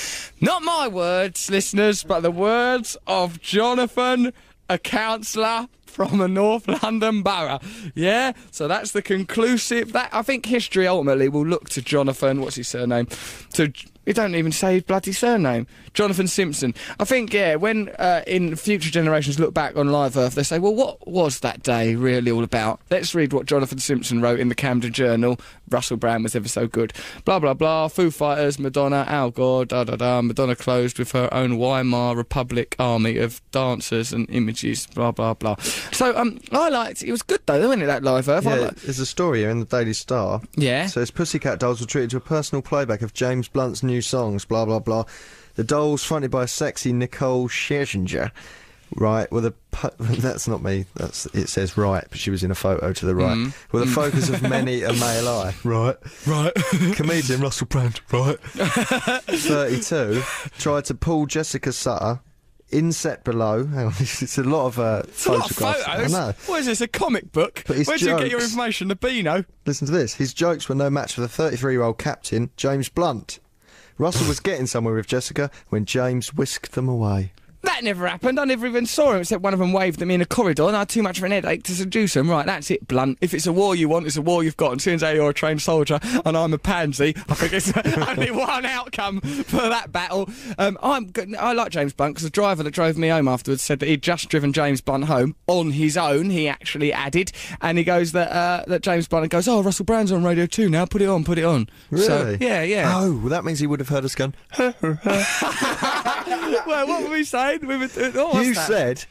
[SPEAKER 2] Not my words, listeners, but the words of Jonathan, a councillor from a North London borough. Yeah, so that's the conclusive. That I think history ultimately will look to Jonathan. What's his surname? To you don't even say his bloody surname, Jonathan Simpson. I think yeah. When uh, in future generations look back on Live Earth, they say, well, what was that day really all about? Let's read what Jonathan Simpson wrote in the Camden Journal. Russell Brand was ever so good. Blah blah blah. Foo Fighters, Madonna, Al Gore, da da da. Madonna closed with her own Weimar Republic army of dancers and images. Blah blah blah. So um, I liked. It was good though, wasn't it? That Live Earth. I
[SPEAKER 3] Yeah,
[SPEAKER 2] li-
[SPEAKER 3] there's a story here in the Daily Star.
[SPEAKER 2] Yeah.
[SPEAKER 3] Says Pussycat Dolls were treated to a personal playback of James Blunt's new songs, blah, blah, blah. The doll's fronted by a sexy Nicole Scherzinger. Right, with a pu- that's not me. That's it says right, but she was in a photo to the right, with a focus of many a male eye. Right,
[SPEAKER 2] Right.
[SPEAKER 3] comedian Russell Brand. Right, thirty-two tried to pull Jessica Sutta. Inset below. Hang on, it's a lot of uh,
[SPEAKER 2] It's a lot of
[SPEAKER 3] photographs.
[SPEAKER 2] photos.
[SPEAKER 3] I know.
[SPEAKER 2] What is this, a comic book?
[SPEAKER 3] But
[SPEAKER 2] Where do you get your information? The Beano?
[SPEAKER 3] Listen to this. His jokes were no match for the 33 year old captain, James Blunt. Russell was getting somewhere with Jessica when James whisked them away.
[SPEAKER 2] That never happened. I never even saw him, except one of them waved at me in a corridor, and I had too much of an headache to seduce him. Right, that's it, blunt. If it's a war you want, it's a war you've got. And since you're a trained soldier and I'm a pansy, I think it's only one outcome for that battle. Um, I'm good. I like James Blunt because the driver that drove me home afterwards said that he'd just driven James Blunt home on his own. He actually added, and he goes that uh, that James Blunt goes, "Oh, Russell Brand's on Radio Two now. Put it on, put it on." So,
[SPEAKER 3] Really?
[SPEAKER 2] yeah, yeah.
[SPEAKER 3] Oh, well, that means he would have heard us going.
[SPEAKER 2] well, what were we saying? We were, oh, what's
[SPEAKER 3] you
[SPEAKER 2] that?
[SPEAKER 3] said,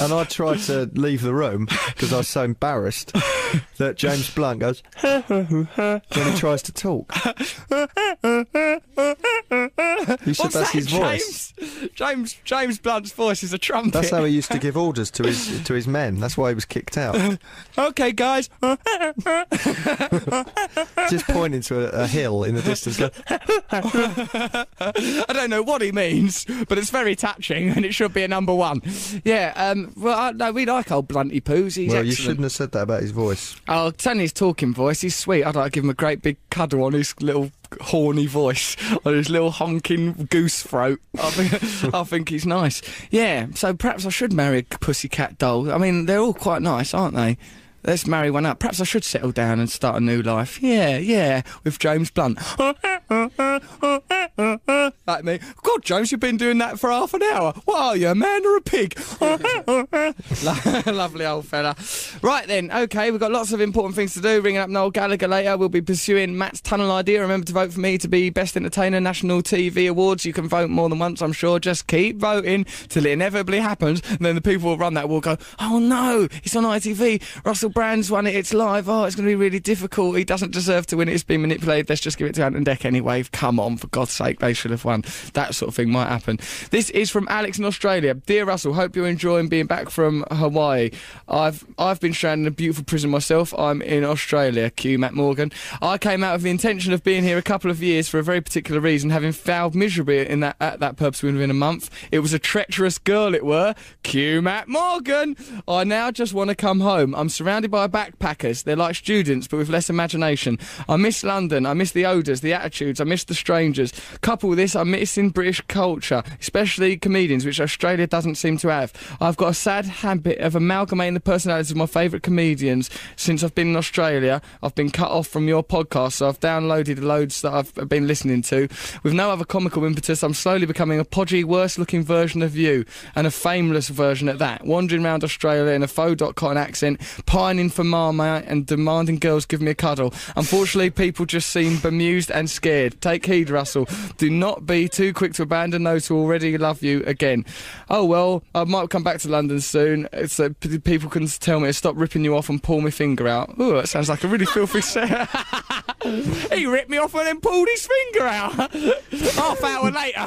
[SPEAKER 3] and I tried to leave the room because I was so embarrassed that James Blunt goes when he tries to talk. You said
[SPEAKER 2] What's
[SPEAKER 3] that's
[SPEAKER 2] that,
[SPEAKER 3] his voice.
[SPEAKER 2] James? James James Blunt's voice is a trumpet.
[SPEAKER 3] That's how he used to give orders to his to his men. That's why he was kicked out.
[SPEAKER 2] okay, guys.
[SPEAKER 3] Just pointing to a, a hill in the distance.
[SPEAKER 2] I don't know what he means, but it's very touching, and it should be a number one. Yeah. Um. Well, I, no, we like old Blunty Poos. He's
[SPEAKER 3] well, you shouldn't have said that about his voice.
[SPEAKER 2] Oh, turn his talking voice. He's sweet. I'd like to give him a great big cuddle on his little horny voice, on his little honking goose throat. I think, I think he's nice. Yeah. So perhaps I should marry a pussycat doll. I mean, they're all quite nice, aren't they? Let's marry one up. Perhaps I should settle down and start a new life. Yeah, yeah, with James Blunt. like me. God, James, you've been doing that for half an hour. What are you, a man or a pig? Lovely old fella. Right then, okay, we've got lots of important things to do. Ringing up Noel Gallagher later. We'll be pursuing Matt's tunnel idea. Remember to vote for me to be Best Entertainer National TV Awards. You can vote more than once, I'm sure. Just keep voting till it inevitably happens. And then the people who run that will go, oh no, it's on ITV. Russell Brand's won it. It's live. Oh, it's going to be really difficult. He doesn't deserve to win it. It's been manipulated. Let's just give it to Ant and Dec anyway. Come on, for God's sake, they should have won. That sort of thing might happen. This is from Alex in Australia. Dear Russell, hope you're enjoying being back from Hawaii. I've I've been stranded in a beautiful prison myself. I'm in Australia. Q Matt Morgan. I came out with the intention of being here a couple of years for a very particular reason, having failed miserably in that at that purpose within a month. It was a treacherous girl, it were. Q Matt Morgan. I now just want to come home. I'm surrounded by backpackers. They're like students, but with less imagination. I miss London. I miss the odours, the attitudes. I miss the strangers. Couple with this, I'm missing British culture, especially comedians, which Australia doesn't seem to have. I've got a sad habit of amalgamating the personalities of my favourite comedians. Since I've been in Australia, I've been cut off from your podcast, so I've downloaded loads that I've been listening to. With no other comical impetus, I'm slowly becoming a podgy, worse-looking version of you, and a fameless version at that. Wandering around Australia in a faux dot accent, pining for Marmite and demanding girls give me a cuddle. Unfortunately, people just seem bemused and scared. Take heed, Russell. Do not be too quick to abandon those who already love you again. Oh well, I might come back to London soon, so people can tell me to stop ripping you off and pull my finger out. Ooh, that sounds like a really filthy set. he ripped me off and then pulled his finger out. Half hour later,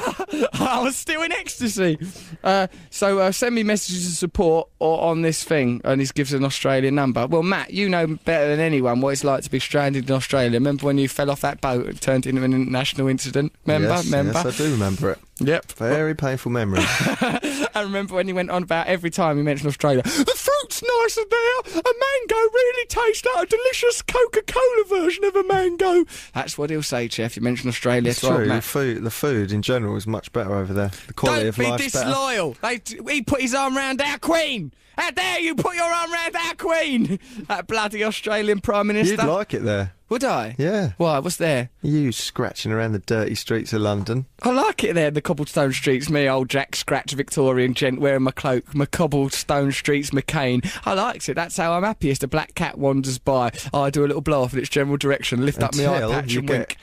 [SPEAKER 2] I was still in ecstasy. Uh, so uh, send me messages of support or on this thing, and he gives an Australian number. Well, Matt, you know better than anyone what it's like to be stranded in Australia. Remember when you fell off that boat and turned into an international incident? Remember?
[SPEAKER 3] yes,
[SPEAKER 2] Remember?
[SPEAKER 3] yes, I do remember it.
[SPEAKER 2] Yep.
[SPEAKER 3] Very painful memory.
[SPEAKER 2] I remember when he went on about every time he mentioned Australia. The fruit's nicer there. A mango really tastes like a delicious Coca-Cola version of a mango. That's what he'll say, Jeff. You mention Australia.
[SPEAKER 3] It's true. The food, the food in general is much better over there. The quality
[SPEAKER 2] Don't
[SPEAKER 3] of
[SPEAKER 2] be
[SPEAKER 3] life's
[SPEAKER 2] disloyal. They, he put his arm round our queen. How dare you put your arm round our queen? That bloody Australian Prime Minister.
[SPEAKER 3] You'd like it there.
[SPEAKER 2] Would I?
[SPEAKER 3] Yeah.
[SPEAKER 2] Why? What's there?
[SPEAKER 3] You scratching around the dirty streets of London.
[SPEAKER 2] I like it there, the cobblestone streets. Me, old Jack Scratch, Victorian gent, wearing my cloak, my cobblestone streets, McCain. I likes it. That's how I'm happiest. A black cat wanders by. I do a little blow off in its general direction, lift up my eye
[SPEAKER 3] Until
[SPEAKER 2] patch
[SPEAKER 3] you
[SPEAKER 2] and wink.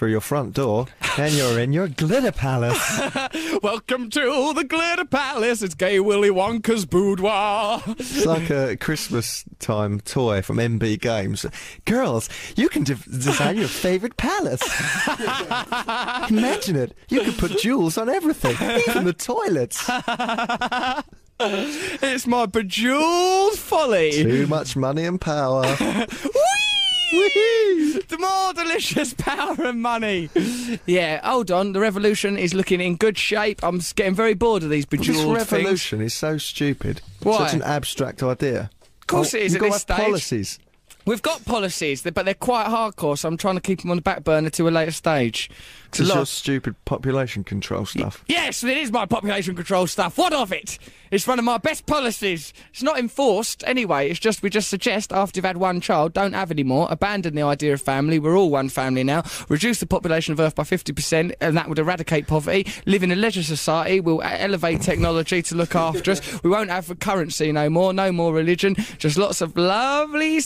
[SPEAKER 3] Through your front door, and you're in your glitter palace.
[SPEAKER 2] Welcome to the Glitter Palace. It's Gay Willy Wonka's boudoir.
[SPEAKER 3] It's like a Christmas time toy from MB Games. Girls, you can de- design your favourite palace. Imagine it. You could put jewels on everything, even the toilets.
[SPEAKER 2] It's my bejeweled folly.
[SPEAKER 3] Too much money and power.
[SPEAKER 2] Whee! The more delicious power and money. Yeah, hold on. The revolution is looking in good shape. I'm getting very bored of these
[SPEAKER 3] This
[SPEAKER 2] bejeweled things.
[SPEAKER 3] revolution is so stupid.
[SPEAKER 2] Why?
[SPEAKER 3] Such an abstract idea. Of
[SPEAKER 2] course oh, it is at this stage.
[SPEAKER 3] policies.
[SPEAKER 2] We've got policies, but they're quite hardcore, so I'm trying to keep them on the back burner to a later stage.
[SPEAKER 3] It's your
[SPEAKER 2] of-
[SPEAKER 3] stupid population control stuff.
[SPEAKER 2] Yes, it is my population control stuff. What of it? It's one of my best policies. It's not enforced anyway. It's just we just suggest after you've had one child, don't have any more. Abandon the idea of family. We're all one family now. Reduce the population of Earth by 50%, and that would eradicate poverty. Live in a leisure society. We'll elevate technology to look after us. We won't have a currency no more. No more religion. Just lots of lovely,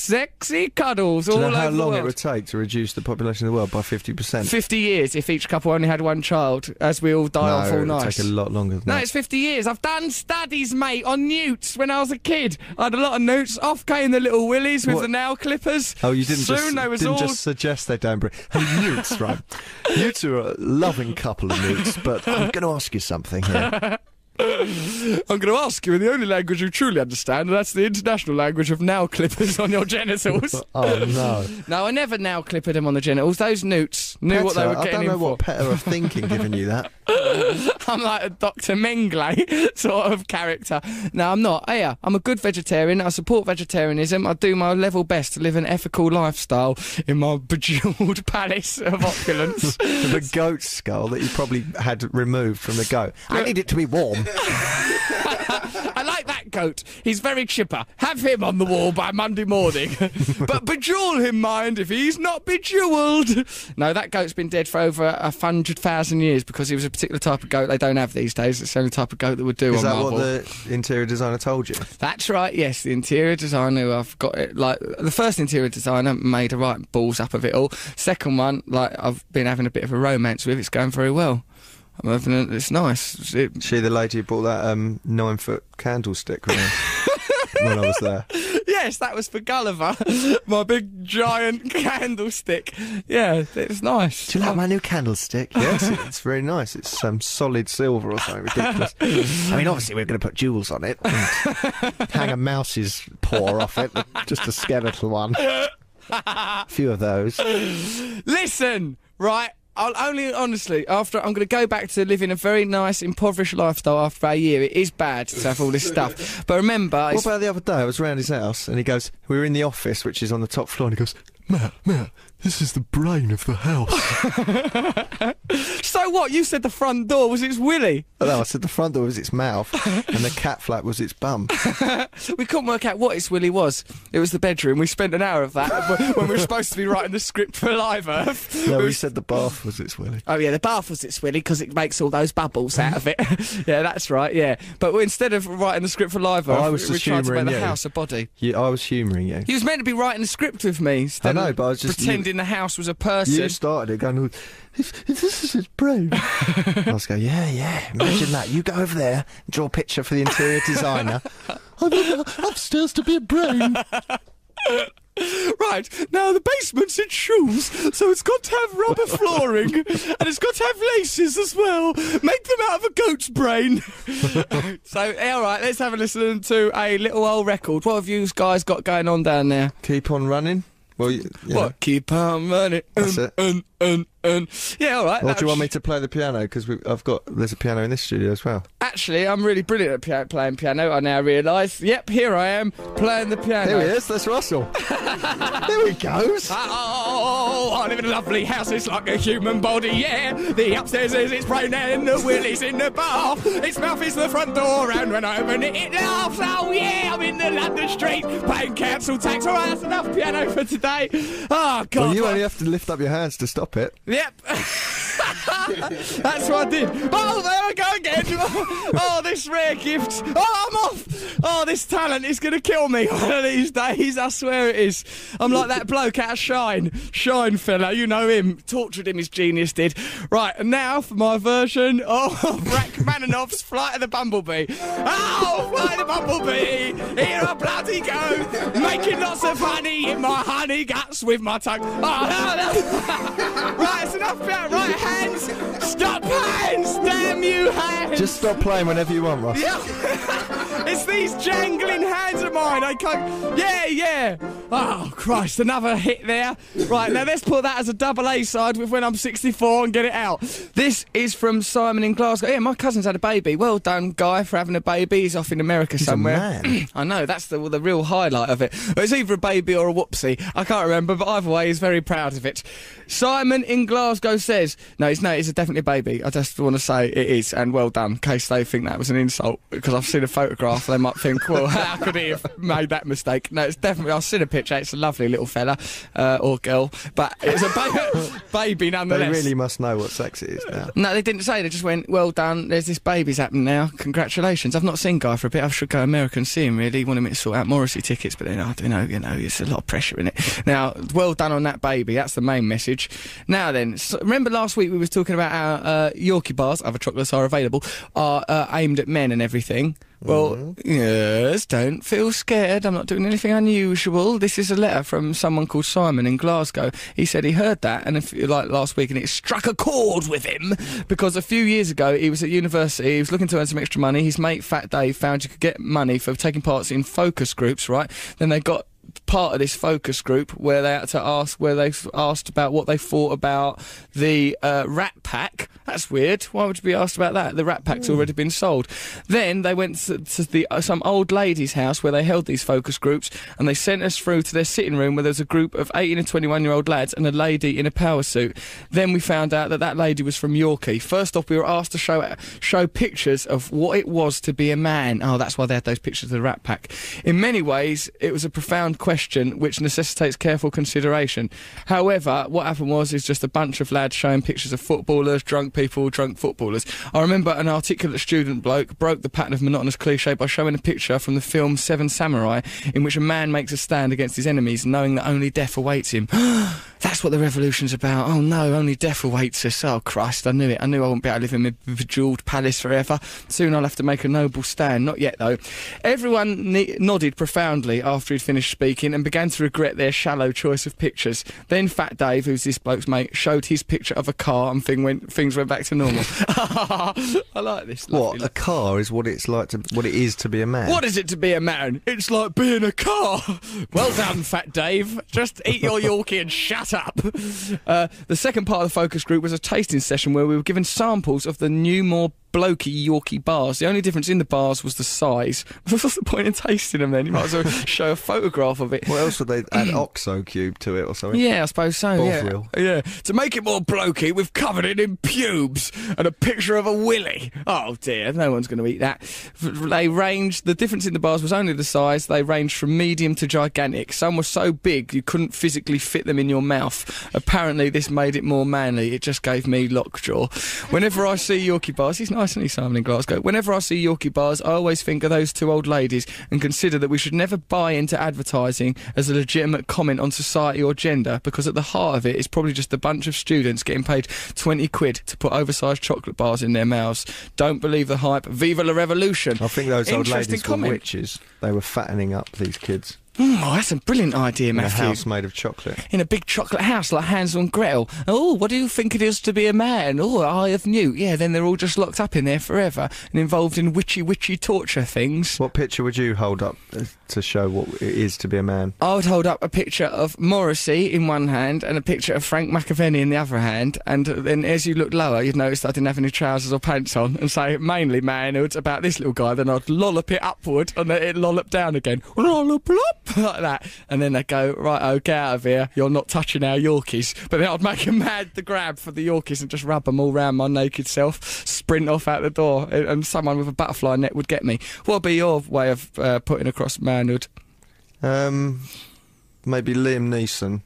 [SPEAKER 2] sexy cuddles
[SPEAKER 3] Do
[SPEAKER 2] all
[SPEAKER 3] you know
[SPEAKER 2] over
[SPEAKER 3] how
[SPEAKER 2] the
[SPEAKER 3] long
[SPEAKER 2] world.
[SPEAKER 3] it would take to reduce the population of the world by 50%?
[SPEAKER 2] 50 years if each couple only had one child, as we all die
[SPEAKER 3] no,
[SPEAKER 2] off all
[SPEAKER 3] it would
[SPEAKER 2] nice.
[SPEAKER 3] take a lot longer than
[SPEAKER 2] No,
[SPEAKER 3] that.
[SPEAKER 2] it's 50 years. I've done studies, mate, on newts when I was a kid. I had a lot of newts. Off came the little willies with
[SPEAKER 3] What?
[SPEAKER 2] the nail clippers.
[SPEAKER 3] Oh, you didn't
[SPEAKER 2] Soon
[SPEAKER 3] just
[SPEAKER 2] they was
[SPEAKER 3] didn't
[SPEAKER 2] all...
[SPEAKER 3] just suggest they don't bring. Hey, newts, right? Newts are a loving couple of newts, but I'm going to ask you something here.
[SPEAKER 2] I'm going to ask you in the only language you truly understand, and that's the international language of nail clippers on your genitals.
[SPEAKER 3] Oh no!
[SPEAKER 2] no, I never nail clippered them on the genitals. Those newts knew what they
[SPEAKER 3] Petter,
[SPEAKER 2] were
[SPEAKER 3] I don't know what
[SPEAKER 2] for.
[SPEAKER 3] Petter are thinking, giving you that.
[SPEAKER 2] I'm like a Dr. Mengele sort of character. No, I'm not. Yeah, I'm a good vegetarian. I support vegetarianism. I do my level best to live an ethical lifestyle in my bejeweled palace of opulence.
[SPEAKER 3] the goat skull that you probably had removed from the goat. I need it to be warm.
[SPEAKER 2] I like that goat. He's very chipper. Have him on the wall by Monday morning. but bejewel him, mind, if he's not bejeweled. No, that goat's been dead for over a hundred thousand years because he was a particular type of goat they don't have these days. It's the only type of goat that would do
[SPEAKER 3] Is
[SPEAKER 2] on
[SPEAKER 3] that
[SPEAKER 2] Marvel.
[SPEAKER 3] what the interior designer told you?
[SPEAKER 2] That's right, yes, the interior designer, I've got it, like, the first interior designer made a right balls up of it all. Second one, like, I've been having a bit of a romance with, it's going very well. I'm having a, it's nice. It,
[SPEAKER 3] She, the lady who bought that um, nine foot candlestick when I was there.
[SPEAKER 2] yes, that was for Gulliver, my big giant candlestick. Yeah, it's nice.
[SPEAKER 3] Do you like my new candlestick? Yes, it's very nice. It's some solid silver or something ridiculous. I mean, obviously we're going to put jewels on it, and hang a mouse's paw off it, just a skeletal one. A few of those.
[SPEAKER 2] Listen, right. I'll only honestly after I'm going to go back to living a very nice impoverished lifestyle after a year. It is bad to have all this stuff, but remember,
[SPEAKER 3] What
[SPEAKER 2] it's
[SPEAKER 3] about the other day? I was round his house, and he goes, "We were in the office, which is on the top floor." And he goes, "Matt, Matt, this is the brain of the house."
[SPEAKER 2] so what? You said the front door was its willy.
[SPEAKER 3] no, I said the front door was its mouth, and the cat flap was its bum.
[SPEAKER 2] We couldn't work out what its willy was. It was the bedroom. We spent an hour of that when we were supposed to be writing the script for Live Earth.
[SPEAKER 3] No,
[SPEAKER 2] We
[SPEAKER 3] said the bath was its willy.
[SPEAKER 2] Oh yeah, the bath was its willy because it makes all those bubbles out of it. yeah, that's right. Yeah, but instead of writing the script for Live Earth,
[SPEAKER 3] Oh, I was
[SPEAKER 2] we
[SPEAKER 3] just
[SPEAKER 2] tried to make the
[SPEAKER 3] you.
[SPEAKER 2] house a body.
[SPEAKER 3] Yeah, I was humouring you.
[SPEAKER 2] He was meant to be writing the script with me. Instead
[SPEAKER 3] I know, but I was just- you-
[SPEAKER 2] pretending the house was a person.
[SPEAKER 3] You started it going, if, if this is his brain. I was going, yeah, yeah, imagine that. You go over there and draw a picture for the interior designer. I want upstairs to be a brain.
[SPEAKER 2] Right, now the basement's in shoes, so it's got to have rubber flooring, and it's got to have laces as well. Make them out of a goat's brain. so, all right, let's have a listen to a little old record. What have you guys got going on down there?
[SPEAKER 3] Keep on running. Well, you, you know.
[SPEAKER 2] What? Keep on running.
[SPEAKER 3] That's it.
[SPEAKER 2] Un, un, un. Yeah, all right.
[SPEAKER 3] Or do you want me to play the piano? Because I've got there's a piano in this studio as well.
[SPEAKER 2] Actually, I'm really brilliant at pia- playing piano. I now realise. Yep, here I am playing the piano.
[SPEAKER 3] There he is. That's Russell. there he goes.
[SPEAKER 2] Oh, I live in a lovely house. It's like a human body, yeah. The upstairs is its brain and the willy's in the bath. Its mouth is the front door, and when I open it, it laughs. Oh, yeah, I'm in the London street paying council tax. All right, that's enough piano for today. Oh, God.
[SPEAKER 3] Well, you only have to lift up your hands to stop it.
[SPEAKER 2] Yep. That's what I did. Oh, there I go again. Oh, this rare gift. Oh, I'm off. Oh, this talent is going to kill me one of these days. I swear it is. I'm like that bloke out of Shine. Shine fella, you know him. Tortured him, his genius did. Right, and now for my version of Rachmaninoff's Flight of the Bumblebee. Oh, Flight of the Bumblebee. Here I bloody go. Making lots of honey in my honey guts with my tongue. Oh, no, no. right, it's enough about right hands. Stop hands, damn you hands.
[SPEAKER 3] Just stop playing whenever you want, Ross.
[SPEAKER 2] Yeah. it's these jangling hands of mine. I can't. Yeah, yeah. Oh Christ! Another hit there. Right now, let's put that as a double A side with when I'm 64 and get it out. This is from Simon in Glasgow. Yeah, my cousin's had a baby. Well done, guy, for having a baby. He's off in America
[SPEAKER 3] He's
[SPEAKER 2] somewhere. I know that's the the real highlight of it. It's either a baby or a whoopsie. I can't remember, but either way, he's very proud of it. Simon in Glasgow says, "No, it's no, it's a definitely a baby." I just want to say it is, and well done. In case they think that was an insult, because I've seen a photograph, they might think, "Well, how could he have made that mistake?" No, it's definitely. I've seen a picture. It's a lovely little fella uh, or girl, but it's a ba- baby nonetheless.
[SPEAKER 3] They really must know what sex it is now.
[SPEAKER 2] No, they didn't say. They just went, "Well done. There's this baby's happening now. Congratulations." I've not seen Guy for a bit. I should go America and see him. Really, he wanted me to sort out Morrissey tickets, but then I don't know. You know, there's a lot of pressure in it. Now, well done on that baby. That's the main message. Now then, so remember last week we was talking about our uh, Yorkie bars, other chocolates are available, are uh, aimed at men and everything. Well, yes, don't feel scared. I'm not doing anything unusual. This is a letter from someone called Simon in Glasgow. He said he heard that, and if, like last week, and it struck a chord with him because a few years ago he was at university. He was looking to earn some extra money. His mate Fat Dave found you could get money for taking parts in focus groups. Right? Then they got part of this focus group where they had to ask where they asked about what they thought about the uh, Rat Pack. That's weird. Why would you be asked about that? The Rat Pack's already been sold. Then they went to, to the uh, some old lady's house where they held these focus groups, and they sent us through to their sitting room where there was a group of 18 and 21 year old lads and a lady in a power suit. Then we found out that that lady was from Yorkie. First off, we were asked to show show pictures of what it was to be a man. Oh, that's why they had those pictures of the Rat Pack. In many ways, it was a profound question which necessitates careful consideration. However, what happened was is just a bunch of lads showing pictures of footballers, drunk people, drunk footballers. I remember an articulate student bloke broke the pattern of monotonous cliche by showing a picture from the film Seven Samurai in which a man makes a stand against his enemies knowing that only death awaits him. That's what the revolution's about. Oh no, only death awaits us. Oh Christ, I knew it. I knew I wouldn't be able to live in my bejeweled palace forever. Soon I'll have to make a noble stand. Not yet though. Everyone ne- nodded profoundly after he'd finished speaking and began to regret their shallow choice of pictures. Then Fat Dave, who's this bloke's mate, showed his picture of a car and thing went, things went back to normal. I like this.
[SPEAKER 3] What
[SPEAKER 2] lovely
[SPEAKER 3] a car is what it's like to what it is to be a man.
[SPEAKER 2] what is it to be a man? It's like being a car. Well done, Fat Dave. Just eat your Yorkie and shut up. Uh, the second part of the focus group was a tasting session where we were given samples of the new, more blokey Yorkie bars. The only difference in the bars was the size. What's the point in tasting them then? You might as well show a photograph of it.
[SPEAKER 3] What else would they add oxo cube to it or something?
[SPEAKER 2] Yeah, I suppose so. Yeah.
[SPEAKER 3] Bovril.
[SPEAKER 2] yeah. To make it more blokey, we've covered it in pubes and a picture of a willy. Oh dear, no one's going to eat that. They ranged. The difference in the bars was only the size. They ranged from medium to gigantic. Some were so big you couldn't physically fit them in your mouth. Apparently, this made it more manly. It just gave me lockjaw. Whenever I see Yorkie bars, he's nice, isn't he, Simon in Glasgow? Whenever I see Yorkie bars, I always think of those two old ladies and consider that we should never buy into advertising as a legitimate comment on society or gender because at the heart of it is probably just a bunch of students getting paid 20 quid to put oversized chocolate bars in their mouths. Don't believe the hype. Viva la revolution.
[SPEAKER 3] I think those old ladies
[SPEAKER 2] comment.
[SPEAKER 3] were witches. They were fattening up these kids
[SPEAKER 2] Mm, oh, that's a brilliant idea,
[SPEAKER 3] in a
[SPEAKER 2] Matthew.
[SPEAKER 3] house made of chocolate.
[SPEAKER 2] in a big chocolate house like Hansel and Gretel. Oh, what do you think it is to be a man? Oh, Eye of Newt. Yeah, then they're all just locked up in there forever and involved in witchy, witchy torture things.
[SPEAKER 3] What picture would you hold up uh, to show what it is to be a man?
[SPEAKER 2] I would hold up a picture of Morrissey in one hand and a picture of Frank McAvennie in the other hand, and then as you look lower, you'd notice I didn't have any trousers or pants on, and say mainly manhood about this little guy. Then I'd lollop it upward and then it'd lollop down again, lollop up like that, and then they'd go right, get out of here, you're not touching our Yorkies. But then I'd make a mad the grab for the Yorkies and just rub them all round my naked self, sprint off out the door, and- someone with a butterfly net would get me. What would be your way of uh, putting across manhood?
[SPEAKER 3] Um, maybe Liam Neeson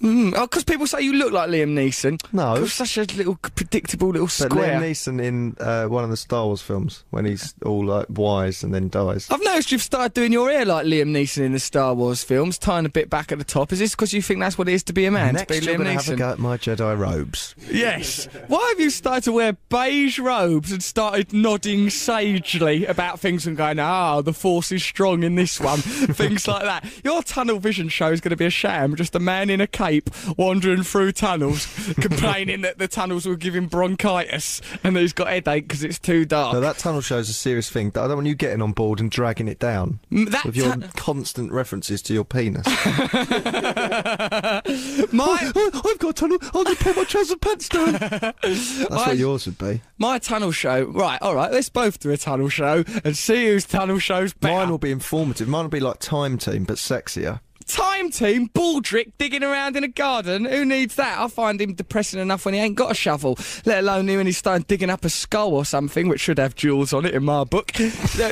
[SPEAKER 2] Mm, oh, because people say you look like Liam Neeson.
[SPEAKER 3] No.
[SPEAKER 2] You're such a little predictable little
[SPEAKER 3] But
[SPEAKER 2] square.
[SPEAKER 3] Liam Neeson in uh, one of the Star Wars films when he's all like wise and then dies.
[SPEAKER 2] I've noticed you've started doing your hair like Liam Neeson in the Star Wars films, tying a bit back at the top. Is this because you think that's what it is to be a man?
[SPEAKER 3] Next,
[SPEAKER 2] to be
[SPEAKER 3] you're
[SPEAKER 2] Liam
[SPEAKER 3] to have a go at my Jedi robes.
[SPEAKER 2] Yes. Why have you started to wear beige robes and started nodding sagely about things and going, ah, the force is strong in this one? things like that. Your tunnel vision show is going to be a sham. Just a man in a cape wandering through tunnels, complaining that the tunnels will give him bronchitis and that he's got headache because it's too dark.
[SPEAKER 3] No, that tunnel show is a serious thing. I don't want you getting on board and dragging it down
[SPEAKER 2] that
[SPEAKER 3] with your constant references to your penis.
[SPEAKER 2] my oh, oh,
[SPEAKER 3] I've got a tunnel. Going to pull my trousers pants down. That's
[SPEAKER 2] I-
[SPEAKER 3] what yours would be.
[SPEAKER 2] my tunnel show. Right, all right. Let's both do a tunnel show and see whose tunnel show's better.
[SPEAKER 3] Mine will be informative. Mine will be like Time Team, but sexier.
[SPEAKER 2] Time team, Baldrick digging around in a garden. Who needs that? I find him depressing enough when he ain't got a shovel, let alone when he's starting digging up a skull or something, which should have jewels on it in my book.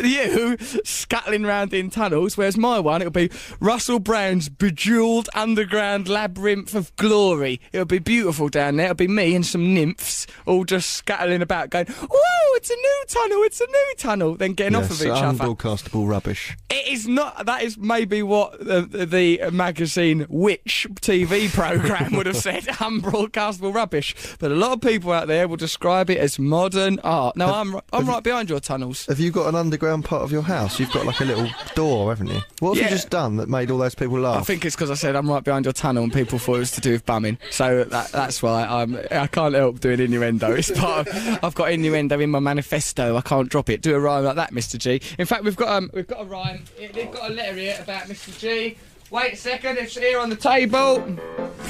[SPEAKER 2] You scuttling around in tunnels, whereas my one, it'll be Russell Brand's bejeweled underground labyrinth of glory. It'll be beautiful down there. It'll be me and some nymphs all just scuttling about, going, "Whoa, it's a new tunnel! It's a new tunnel!" Then getting off of each other.
[SPEAKER 3] unbroadcastable rubbish.
[SPEAKER 2] It is not. That is maybe what the, the magazine Which TV program would have said unbroadcastable rubbish. But a lot of people out there will describe it as modern art. No, I'm I'm right behind your tunnels.
[SPEAKER 3] Have you got an underground part of your house? You've got like a little door, haven't you? What have
[SPEAKER 2] Yeah.
[SPEAKER 3] you just done that made all those people laugh?
[SPEAKER 2] I think it's because I said I'm right behind your tunnel and people thought it was to do with bumming. So that, that's why I'm, I can't help doing innuendo. It's part of, I've got innuendo in my manifesto. I can't drop it. Do a rhyme like that, Mr. G. In fact, we've got um, we've got a rhyme. They've got a letter here about Mr. G. Wait a second, it's here on the table.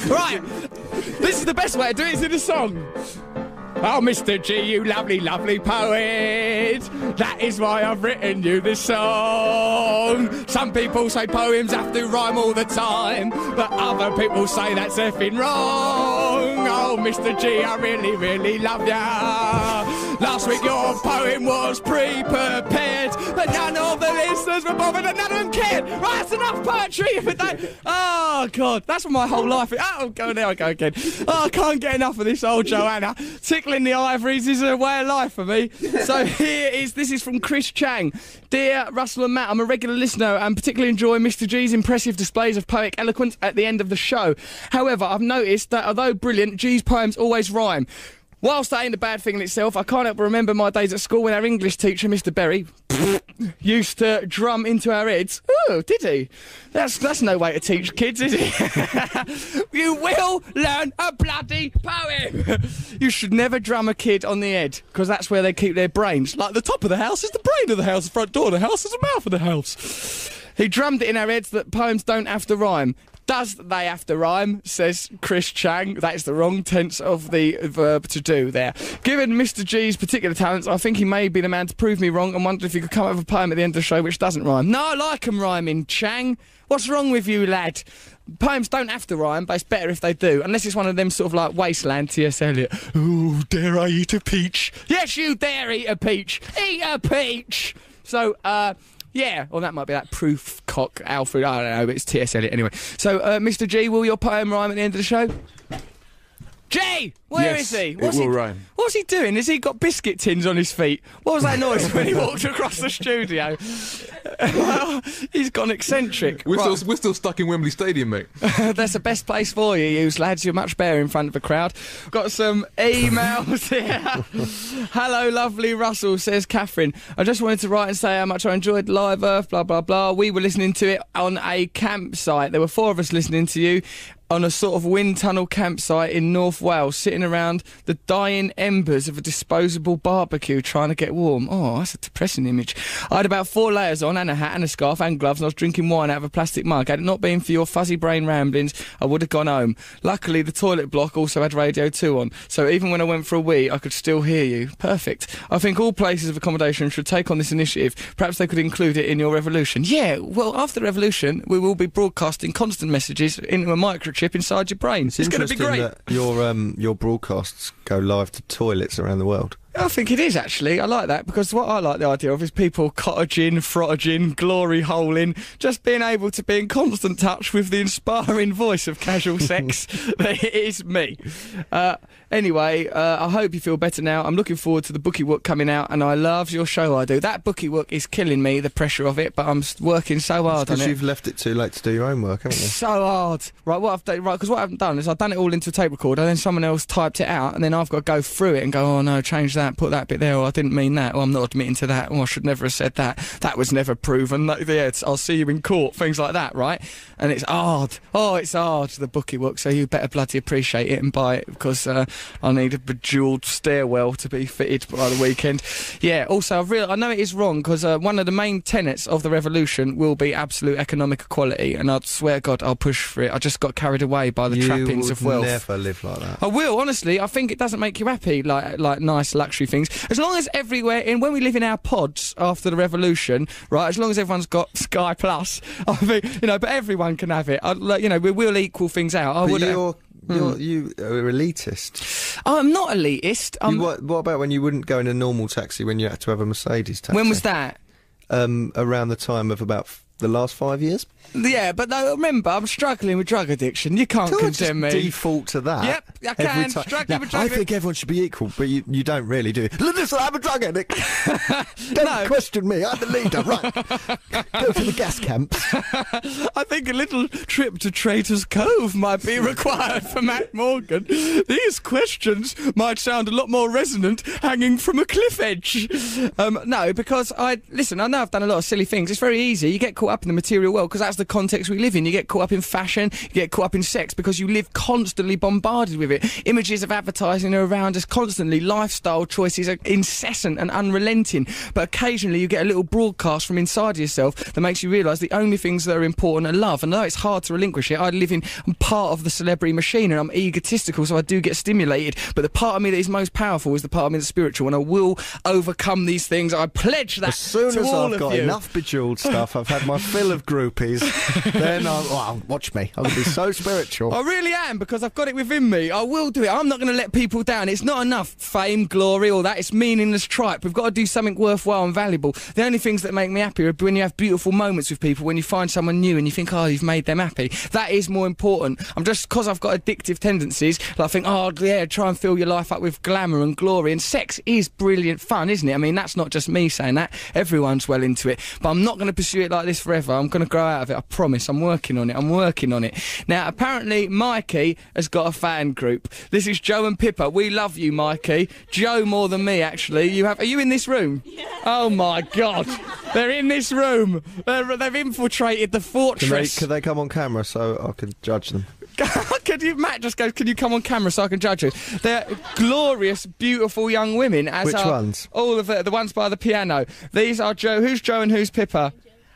[SPEAKER 2] Right, this is the best way to do. It's in a song. Oh, Mr. G, you lovely, lovely poet. That is why I've written you this song. Some people say poems have to rhyme all the time, but other people say that's effing wrong. Oh, Mr. G, I really, really love ya. Last week your poem was pre-prepared, but none of the listeners were bothered and none of them cared. Right, that's enough poetry. But they, oh God, that's what my whole life. is. Oh, go there I go again. Oh, I can't get enough of this old Joanna. Tickling the ivories is a way of life for me. So here is this is from Chris Chang. Dear Russell and Matt, I'm a regular listener and particularly enjoy Mr. G's impressive displays of poetic eloquence at the end of the show. However, I've noticed that although brilliant, G's poems always rhyme. Whilst that ain't a bad thing in itself, I can't help but remember my days at school when our English teacher, Mr. Berry, used to drum into our heads. Oh, did he? That's that's no way to teach kids, is it? you will learn a bloody poem. you should never drum a kid on the head because that's where they keep their brains. Like the top of the house is the brain of the house, the front door of the house is the mouth of the house. He drummed it in our heads that poems don't have to rhyme. Does they have to rhyme? Says Chris Chang. That is the wrong tense of the verb to do there. Given Mr. G's particular talents, I think he may be the man to prove me wrong and wonder if he could come up with a poem at the end of the show which doesn't rhyme. No, I like 'em rhyming, Chang. What's wrong with you, lad? Poems don't have to rhyme, but it's better if they do. Unless it's one of them sort of like wasteland T.S. Eliot. Oh, dare I eat a peach? Yes, you dare eat a peach. Eat a peach. So, uh, yeah, well, that might be that Prufrock Alfred. I don't know, but it's T.S. Eliot anyway. So, uh, Mr. G, will your poem rhyme at the end of the show? G, where is
[SPEAKER 4] Yes,
[SPEAKER 2] he?
[SPEAKER 4] it
[SPEAKER 2] What's
[SPEAKER 4] will
[SPEAKER 2] he,
[SPEAKER 4] rhyme.
[SPEAKER 2] What's he doing? Has he got biscuit tins on his feet? What was that noise when he walked across the studio? well, he's gone eccentric.
[SPEAKER 4] We're,
[SPEAKER 2] Right.
[SPEAKER 4] still, we're still stuck in Wembley Stadium, mate.
[SPEAKER 2] That's the best place for you, you lads. You're much better in front of a crowd. Got some emails here. Hello, lovely Russell, says Catherine. I just wanted to write and say how much I enjoyed Live Earth, blah, blah, blah. We were listening to it on a campsite. There were four of us listening to you on a sort of wind tunnel campsite in North Wales, sitting around the dying embers of a disposable barbecue trying to get warm. Oh, that's a depressing image. I had about four layers on and a hat and a scarf and gloves, and I was drinking wine out of a plastic mug. Had it not been for your fuzzy brain ramblings, I would have gone home. Luckily, the toilet block also had Radio 2 on, so even when I went for a wee, I could still hear you. Perfect. I think all places of accommodation should take on this initiative. Perhaps they could include it in your revolution. Yeah, well, after the revolution, we will be broadcasting constant messages into a microchip inside your brain. It's,
[SPEAKER 3] It's
[SPEAKER 2] going to be great.
[SPEAKER 3] your um, your broadcasts go live to toilets around the world.
[SPEAKER 2] I think it is actually. I like that because what I like the idea of is people cottaging, frottaging, glory holing, just being able to be in constant touch with the inspiring voice of casual sex that is me. Uh, anyway, uh, I hope you feel better now. I'm looking forward to the bookie work coming out, and I love your show. I do. That bookie work is killing me, the pressure of it, but I'm working so hard on
[SPEAKER 3] Because you've left it too late to do your own work, haven't you?
[SPEAKER 2] So hard, right? What I've done, right? Because what I've done is I've done it all into a tape recorder, then someone else typed it out, and then I've got to go through it and go, oh no, change that, put that bit there, or I didn't mean that, or I'm not admitting to that, or I should never have said that. That was never proven. That, yeah, it's, I'll see you in court, things like that, right? And it's hard. Oh, it's hard. The bookie work, so you better bloody appreciate it and buy it because uh, I need a bejeweled stairwell to be fitted by the weekend. Yeah. Also, I've real I know it is wrong because uh, one of the main tenets of the revolution will be absolute economic equality, and I swear God, I'll push for it. I just got carried away by the
[SPEAKER 3] you
[SPEAKER 2] trappings of wealth.
[SPEAKER 3] never live like that.
[SPEAKER 2] I will honestly. I think it doesn't make you happy, like like nice luxury things. As long as everywhere, in when we live in our pods after the revolution, right? As long as everyone's got Sky Plus, I think you know. But everyone can have it. I, like, you know, we will equal things out. I would.
[SPEAKER 3] you're, you're, you are elitist.
[SPEAKER 2] I'm not elitist. I'm,
[SPEAKER 3] you, what, what about when you wouldn't go in a normal taxi when you had to have a Mercedes taxi?
[SPEAKER 2] when was that?
[SPEAKER 3] Um, around the time of about the last five years.
[SPEAKER 2] Yeah, but no, remember, I'm struggling with drug addiction. You can't
[SPEAKER 3] just
[SPEAKER 2] condemn me.
[SPEAKER 3] default to that.
[SPEAKER 2] Yep, I can. Struggling
[SPEAKER 3] Now,
[SPEAKER 2] with drug
[SPEAKER 3] I think everyone should be equal, but you, you don't really do. Listen, I'm a drug addict. don't
[SPEAKER 2] No.
[SPEAKER 3] question me. I'm the leader. Right. Go to the gas camps.
[SPEAKER 2] I think a little trip to Traitor's Cove might be required for Matt Morgan. These questions might sound a lot more resonant hanging from a cliff edge. Um, no, because I listen. I know I've done a lot of silly things. It's very easy. You get caught up in the material world because that's the context we live in. You get caught up in fashion. You get caught up in sex because you live constantly bombarded with it. Images of advertising are around us constantly. Lifestyle choices are incessant and unrelenting. But occasionally you get a little broadcast from inside yourself that makes you realise the only things that are important are love. And though it's hard to relinquish it, I live in I'm part of the celebrity machine and I'm egotistical, so I do get stimulated. But the part of me that is most powerful is the part of me that's spiritual, and I will overcome these things. I pledge that
[SPEAKER 3] As soon as I've got
[SPEAKER 2] you.
[SPEAKER 3] enough bejeweled stuff, I've had my fill of groupies, then I'll, well, watch me. I'm going to be so spiritual.
[SPEAKER 2] I really am because I've got it within me. I will do it. I'm not going to let people down. It's not enough fame, glory, all that. It's meaningless tripe. We've got to do something worthwhile and valuable. The only things that make me happy are when you have beautiful moments with people, when you find someone new and you think, oh, you've made them happy. That is more important. I'm just because I've got addictive tendencies. Like I think, oh yeah, try and fill your life up with glamour and glory. And sex is brilliant fun, isn't it? I mean, that's not just me saying that. Everyone's well into it. But I'm not going to pursue it like this forever. I'm going to grow out of it. I promise. I'm working on it. I'm working on it. Now, apparently, Mikey has got a fan group. This is Joe and Pippa. We love you, Mikey. Joe more than me, actually. You have? Are you in this room? Oh my God! They're in this room. They're, they've infiltrated the
[SPEAKER 3] Can they,
[SPEAKER 2] fortress.
[SPEAKER 3] can they come on camera so I can judge them?
[SPEAKER 2] Could you, Matt, just goes, can you come on camera so I can judge you? They're glorious, beautiful young women. As
[SPEAKER 3] Which
[SPEAKER 2] are
[SPEAKER 3] ones?
[SPEAKER 2] All of the, the ones by the piano. These are Joe. Who's Joe and who's Pippa?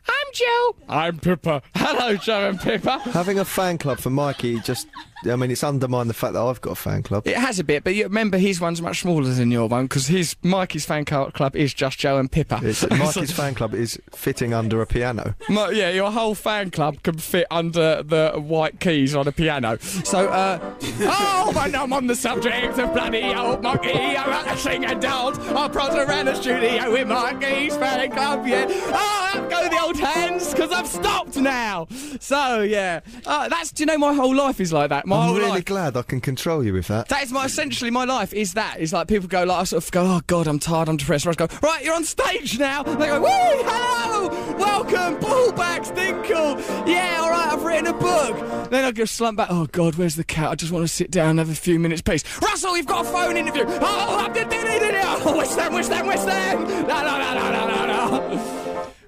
[SPEAKER 2] I'm Joe. I'm Pippa. Hello, Joe and Pippa.
[SPEAKER 3] Having a fan club for Mikey just, I mean, it's undermined the fact that I've got a fan club.
[SPEAKER 2] It has a bit, but you remember his one's much smaller than your one because his Mikey's fan club is just Joe and Pippa.
[SPEAKER 3] It's, Mikey's fan club is fitting under a piano.
[SPEAKER 2] My, yeah, your whole fan club can fit under the white keys on a piano. So, uh, oh, when I'm on the subject of bloody old Mikey. I like to sing and dance. I prod around the studio with Mikey's fan club, yeah. Oh, up go the old hands, because I've stopped now. So, yeah. Uh, that's, do you know, my whole life is like that. My
[SPEAKER 3] I'm
[SPEAKER 2] whole
[SPEAKER 3] really
[SPEAKER 2] life.
[SPEAKER 3] glad I can control you with that.
[SPEAKER 2] That is my essentially my life is that is like people go like I sort of go oh god I'm tired I'm depressed. I just go right you're on stage now. They go woo hello welcome Ballbacks Dinkle yeah all right I've written a book. Then I go slump back oh god where's the cat? I just want to sit down and have a few minutes peace Russell you've got a phone interview. Oh I'm the oh wish them wish them wish them? No no no no no no no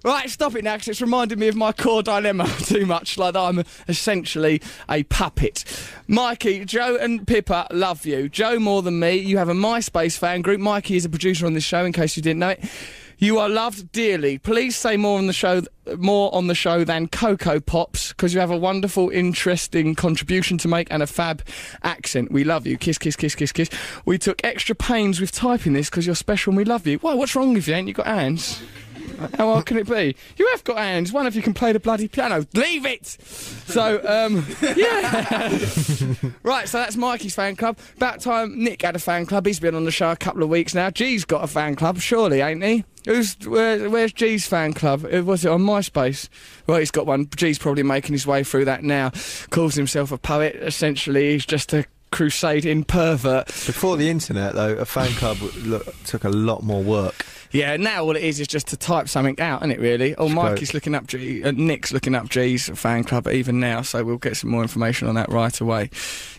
[SPEAKER 2] Right, stop it now, because it's reminded me of my core dilemma too much, like that I'm essentially a puppet. Mikey, Joe and Pippa love you. Joe more than me. You have a MySpace fan group. Mikey is a producer on this show, in case you didn't know it. You are loved dearly. Please say more on the show, more on the show than Cocoa Pops, because you have a wonderful, interesting contribution to make and a fab accent. We love you. Kiss, kiss, kiss, kiss, kiss. We took extra pains with typing this because you're special and we love you. Why? What's wrong with you? Ain't you got hands? How hard can it be? You have got hands. One of you can play the bloody piano. Leave it. So, um, yeah. right. So that's Mikey's fan club. About time Nick had a fan club. He's been on the show a couple of weeks now. G's got a fan club, surely, ain't he? Who's where, where's G's fan club? Was it on MySpace? Well, he's got one. G's probably making his way through that now. Calls himself a poet. Essentially, he's just a crusading pervert.
[SPEAKER 3] Before the internet, though, a fan club look, took a lot more work.
[SPEAKER 2] Yeah, now all it is is just to type something out, isn't it, really? Oh, Mikey's
[SPEAKER 3] go-
[SPEAKER 2] looking up G, uh, Nick's looking up G's fan club even now, so we'll get some more information on that right away.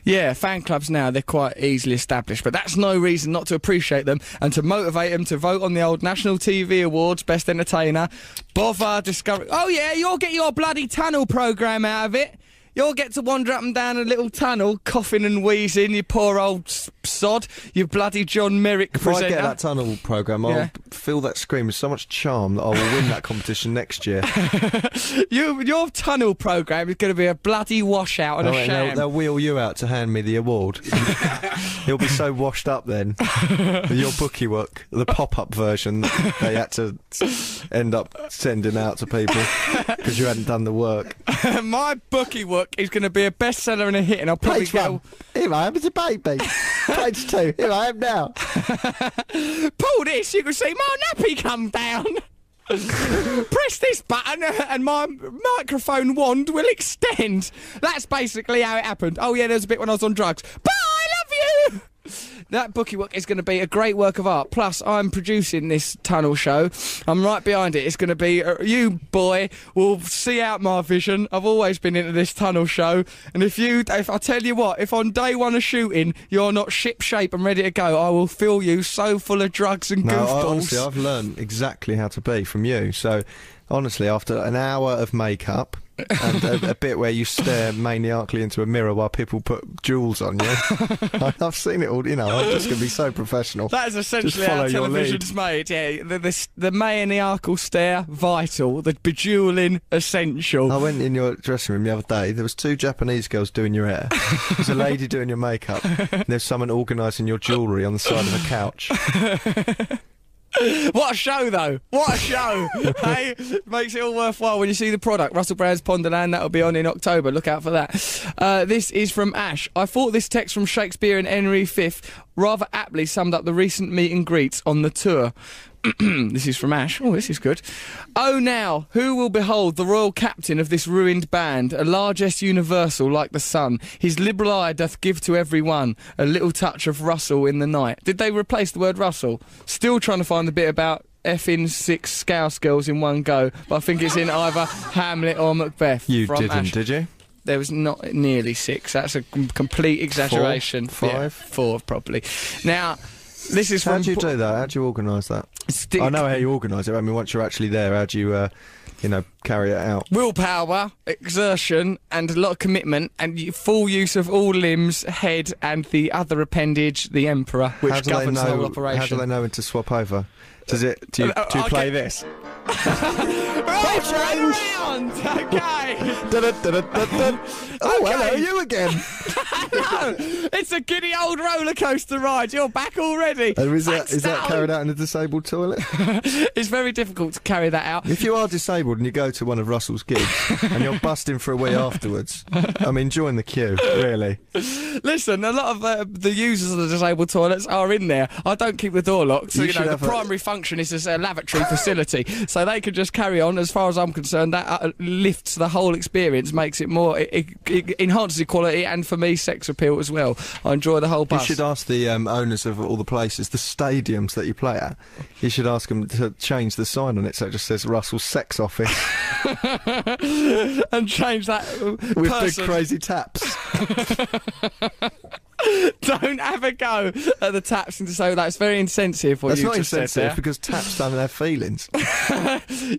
[SPEAKER 2] Yeah, fan clubs now, they're quite easily established, but that's no reason not to appreciate them and to motivate them to vote on the old National TV Awards Best Entertainer. Bother discover. Oh, yeah, you'll get your bloody tunnel programme out of it. You'll get to wander up and down a little tunnel, coughing and wheezing, you poor old sod, you bloody John Merrick
[SPEAKER 3] If
[SPEAKER 2] presenter.
[SPEAKER 3] I get that tunnel program, I'll
[SPEAKER 2] Yeah.
[SPEAKER 3] Fill that screen with so much charm that I will win that competition next year.
[SPEAKER 2] You, your tunnel program is going to be a bloody washout and
[SPEAKER 3] Oh,
[SPEAKER 2] a
[SPEAKER 3] and
[SPEAKER 2] sham.
[SPEAKER 3] they'll, they'll wheel you out to hand me the award. He'll be so washed up then. Your bookie work, the pop-up version, that they had to end up sending out to people because you hadn't done the work.
[SPEAKER 2] My bookie work is going to be a bestseller and a hit, and I'll probably get. a-
[SPEAKER 3] Here I am as a baby. Page two. Here I am now.
[SPEAKER 2] Pull this, you can see my nappy come down. Press this button uh, and my microphone wand will extend. That's basically how it happened. Oh yeah, there's a bit when I was on drugs. But I love you. That bookie work is going to be a great work of art. Plus, I'm producing this tunnel show. I'm right behind it. It's going to be uh, you, boy, will see out my vision. I've always been into this tunnel show, and if you, if I tell you what, if on day one of shooting you're not ship shape and ready to go, I will fill you so full of drugs and
[SPEAKER 3] No, I,
[SPEAKER 2] goofballs.
[SPEAKER 3] honestly, I've learned exactly how to be from you. So, honestly, after an hour of makeup and a, a bit where you stare maniacally into a mirror while people put jewels on you, I, I've seen it all. You know, I'm just going to be so professional.
[SPEAKER 2] That is essentially how television's made. Yeah, the, the, the maniacal stare, vital. The bejeweling, essential.
[SPEAKER 3] I went in your dressing room the other day. There was two Japanese girls doing your hair. There's a lady doing your makeup. And there's someone organising your jewellery on the side of a couch.
[SPEAKER 2] What a show, though! What a show! hey, makes it all worthwhile when you see the product. Russell Brand's Ponderland that'll be on in October. Look out for that. Uh, this is from Ash. I thought this text from Shakespeare and Henry V rather aptly summed up the recent meet and greets on the tour. this is from Ash. Oh, this is good. Oh, now, who will behold the royal captain of this ruined band, a largesse universal like the sun? His liberal eye doth give to every one a little touch of Russell in the night. Did they replace the word Russell? Still trying to find the bit about effing six Scouse girls in one go, but I think it's in either Hamlet or Macbeth.
[SPEAKER 3] You didn't,
[SPEAKER 2] Ash.
[SPEAKER 3] did you?
[SPEAKER 2] There was not nearly six. That's a complete exaggeration.
[SPEAKER 3] Four?
[SPEAKER 2] Yeah, four, probably. Now, this is
[SPEAKER 3] How do you do that? How do you organise that?
[SPEAKER 2] Stick-
[SPEAKER 3] I know how you organise it. I mean, once you're actually there, how do you, uh, you know, carry it out?
[SPEAKER 2] willpower, exertion, and a lot of commitment, and full use of all limbs, head, and the other appendage, the emperor, which
[SPEAKER 3] how do they
[SPEAKER 2] governs the whole operation.
[SPEAKER 3] How do they know when to swap over? Does it? Do you,
[SPEAKER 2] Uh,
[SPEAKER 3] do you play this?
[SPEAKER 2] Right, turn around. Okay.
[SPEAKER 3] Oh,
[SPEAKER 2] Okay.
[SPEAKER 3] hello, you again.
[SPEAKER 2] no, it's a giddy old roller coaster ride. You're back already.
[SPEAKER 3] And is that, that carried out in a disabled toilet?
[SPEAKER 2] It's very difficult to carry that out.
[SPEAKER 3] If you are disabled and you go to one of Russell's gigs and you're busting for a wee afterwards, I mean, join the queue, really.
[SPEAKER 2] Listen, a lot of uh, the users of the disabled toilets are in there. I don't keep the door locked, so
[SPEAKER 3] You
[SPEAKER 2] you, know the
[SPEAKER 3] have a-
[SPEAKER 2] primary function is as a lavatory facility, so they can just carry on. As far as I'm concerned, that uh, lifts the whole experience, makes it more, it, it, it enhances the quality, and for me, sex appeal as well. I enjoy the whole bus.
[SPEAKER 3] You should ask the um, owners of all the places, the stadiums that you play at. You should ask them to change the sign on it so it just says Russell's Sex Office
[SPEAKER 2] and change that uh,
[SPEAKER 3] with
[SPEAKER 2] person.
[SPEAKER 3] big crazy taps.
[SPEAKER 2] Don't have a go at the taps and say that's very insensitive. What
[SPEAKER 3] That's
[SPEAKER 2] you
[SPEAKER 3] not
[SPEAKER 2] just said
[SPEAKER 3] insensitive
[SPEAKER 2] there.
[SPEAKER 3] because taps don't have feelings.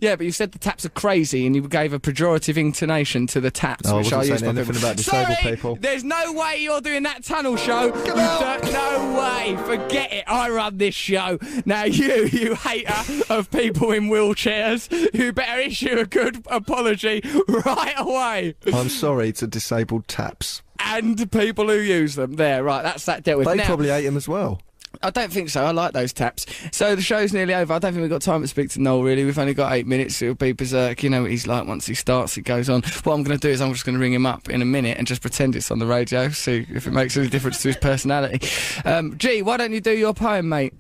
[SPEAKER 2] Yeah, but you said the taps are crazy, and you gave a pejorative intonation to the taps,
[SPEAKER 3] I
[SPEAKER 2] which I
[SPEAKER 3] wasn't
[SPEAKER 2] use
[SPEAKER 3] saying anything about disabled
[SPEAKER 2] Sorry,
[SPEAKER 3] people.
[SPEAKER 2] There's no way you're doing that tunnel show. No way. Forget it. I run this show. Now you, you hater of people in wheelchairs, you better issue a good apology right away.
[SPEAKER 3] I'm sorry to disabled taps.
[SPEAKER 2] And people who use them. There, right. That's that dealt with.
[SPEAKER 3] They
[SPEAKER 2] now,
[SPEAKER 3] probably ate him as well.
[SPEAKER 2] I don't think so. I like those taps. So the show's nearly over. I don't think we've got time to speak to Noel, really. We've only got eight minutes. It'll be berserk. You know what he's like once he starts, he goes on. What I'm going to do is I'm just going to ring him up in a minute and just pretend it's on the radio, see if it makes any difference to his personality. Um, G, why don't you do your poem, mate?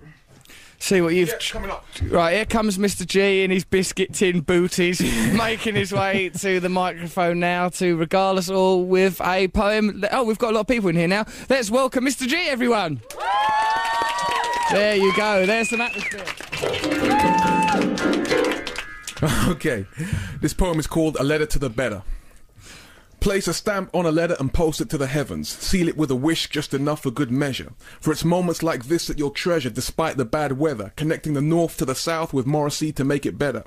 [SPEAKER 2] See what you've.
[SPEAKER 4] coming up.
[SPEAKER 2] Right, here comes Mr. G in his biscuit tin booties, making his way to the microphone now to regale us all with a poem. Oh, we've got a lot of people in here now. Let's welcome Mr. G, everyone. There you go. There's some atmosphere.
[SPEAKER 4] Okay. This poem is called A Letter to the Better. Place a stamp on a letter and post it to the heavens. Seal it with a wish just enough for good measure. For it's moments like this that you'll treasure despite the bad weather, connecting the north to the south with Morrissey to make it better.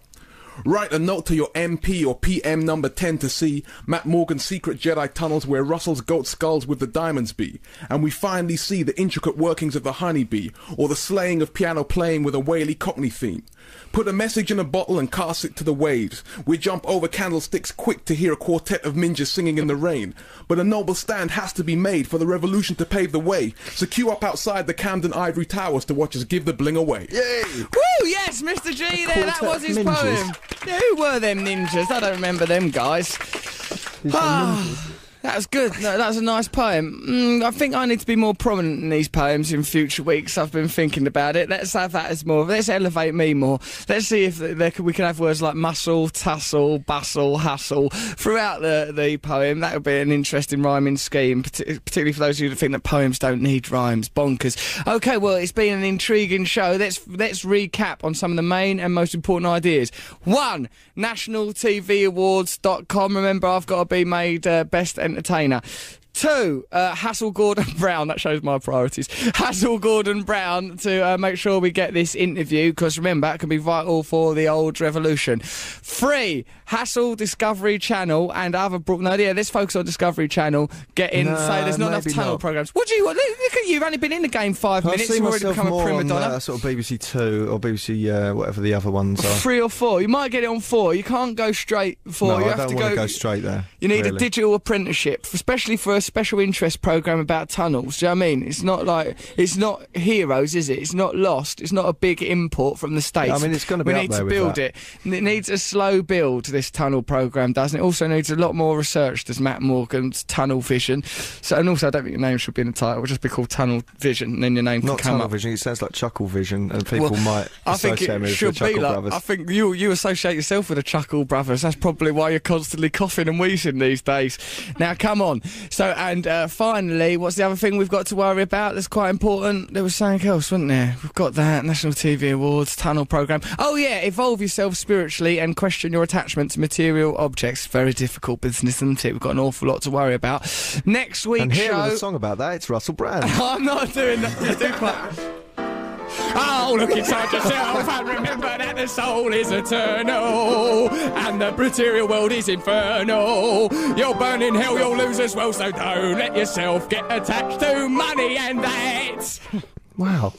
[SPEAKER 4] Write a note to your MP or PM number 10 to see Matt Morgan's secret Jedi tunnels where Russell's goat skulls with the diamonds be. And we finally see the intricate workings of the honeybee, or the slaying of piano playing with a whaley cockney theme. Put a message in a bottle and cast it to the waves. We jump over candlesticks quick to hear a quartet of ninjas singing in the rain. But a noble stand has to be made for the revolution to pave the way. So queue up outside the Camden Ivory Towers to watch us give the bling away.
[SPEAKER 3] Yay!
[SPEAKER 2] Woo! Yes, Mr. G there. That was his
[SPEAKER 3] ninjas.
[SPEAKER 2] poem. Yeah, who were them ninjas? I don't remember them guys. That was good. No, that was a nice poem. Mm, I think I need to be more prominent in these poems in future weeks. I've been thinking about it. Let's have that as more. Let's elevate me more. Let's see if we can have words like muscle, tussle, bustle, hustle throughout the, the poem. That would be an interesting rhyming scheme, particularly for those of you that think that poems don't need rhymes. Bonkers. Okay, well, it's been an intriguing show. Let's let's recap on some of the main and most important ideas. One, nationaltvawards.com. Remember, I've got to be made uh, best entertainer. Two, uh, Hassel Gordon Brown. That shows my priorities. Hassel Gordon Brown to uh, make sure we get this interview because remember, it can be vital for the old revolution. Three, Hassel Discovery Channel and other. Bro- no, yeah, let's focus on Discovery Channel. Get in.
[SPEAKER 3] No,
[SPEAKER 2] say there's not enough tunnel
[SPEAKER 3] not.
[SPEAKER 2] programs. What do you want? Look, look at you. You've only been in the game five
[SPEAKER 3] I
[SPEAKER 2] minutes. You've already become a prima
[SPEAKER 3] on
[SPEAKER 2] donna.
[SPEAKER 3] uh, sort of BBC Two or BBC uh, whatever the other ones are.
[SPEAKER 2] Three or four. You might get it on four. You can't go straight four.
[SPEAKER 3] no,
[SPEAKER 2] you
[SPEAKER 3] I
[SPEAKER 2] have
[SPEAKER 3] don't
[SPEAKER 2] to go,
[SPEAKER 3] to go straight there.
[SPEAKER 2] You need a digital apprenticeship, especially for a special interest program about tunnels. Do you know what I mean? It's not like it's not heroes, is it? It's not lost. It's not a big import from the states.
[SPEAKER 3] I mean, it's gonna be
[SPEAKER 2] We need to build
[SPEAKER 3] that.
[SPEAKER 2] it. It needs a slow build. This tunnel program does, and it also needs a lot more research. Does Matt Morgan's Tunnel Vision? So, and also, I don't think your name should be in the title. It would just be called Tunnel Vision, and then your name
[SPEAKER 3] Not
[SPEAKER 2] can come
[SPEAKER 3] tunnel
[SPEAKER 2] up.
[SPEAKER 3] vision. It sounds like chuckle vision, and people
[SPEAKER 2] Well,
[SPEAKER 3] might
[SPEAKER 2] I think it
[SPEAKER 3] with
[SPEAKER 2] should be like.
[SPEAKER 3] Brothers.
[SPEAKER 2] I think you you associate yourself with the Chuckle Brothers. That's probably why you're constantly coughing and wheezing these days. Now, come on. So, and uh, finally, what's the other thing we've got to worry about? That's quite important. There was something else, wasn't there? We've got that National TV Awards Tunnel program. Oh yeah, evolve yourself spiritually and question your attachment to material objects. Very difficult business, isn't it? We've got an awful lot to worry about. Next week's
[SPEAKER 3] and here
[SPEAKER 2] show.
[SPEAKER 3] with a song about that, it's Russell Brand.
[SPEAKER 2] I'm not doing that. Oh, look inside yourself and remember that the soul is eternal and the material world is infernal. You'll burn in hell, you'll lose as well, so don't let yourself get attached to money and that.
[SPEAKER 3] wow.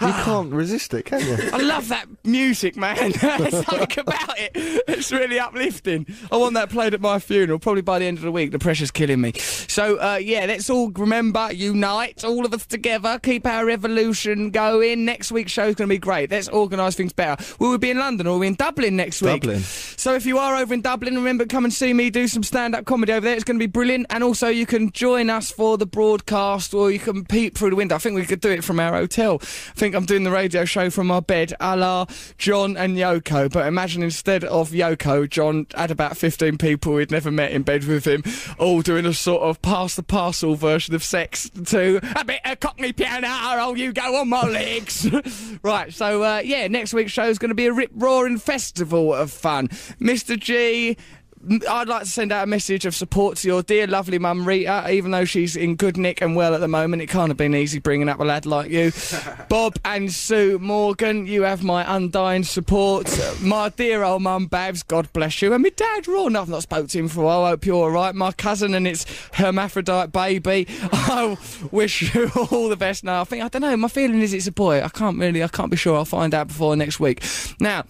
[SPEAKER 3] You can't resist it, can you?
[SPEAKER 2] I love that music, man. There's something about it. It's really uplifting. I want that played at my funeral, probably by the end of the week. The pressure's killing me. So, uh, yeah, let's all remember, unite, all of us together, keep our revolution going. Next week's show's going to be great. Let's organise things better. Will we be in London or will we be in Dublin next week?
[SPEAKER 3] Dublin.
[SPEAKER 2] So if you are over in Dublin, remember, come and see me do some stand-up comedy over there. It's going to be brilliant. And also, you can join us for the broadcast or you can peep through the window. I think we could do it from our hotel. Think I'm doing the radio show from my bed, a la John and Yoko. But imagine instead of Yoko, John had about 15 people he'd never met in bed with him, all doing a sort of pass the parcel version of sex to a bit of Cockney piano, oh, you go on my legs. right, so uh, yeah, next week's show is going to be a rip roaring festival of fun. Mr. G. I'd like to send out a message of support to your dear, lovely mum Rita, even though she's in good nick and well at the moment. It can't have been easy bringing up a lad like you. Bob and Sue Morgan, you have my undying support. My dear old mum Babs, God bless you. And my dad Ron, I've not spoke to him for a while. I hope you're all right. My cousin and its hermaphrodite baby. I wish you all the best. Now, I think I don't know. My feeling is it's a boy. I can't really. I can't be sure. I'll find out before next week. Now.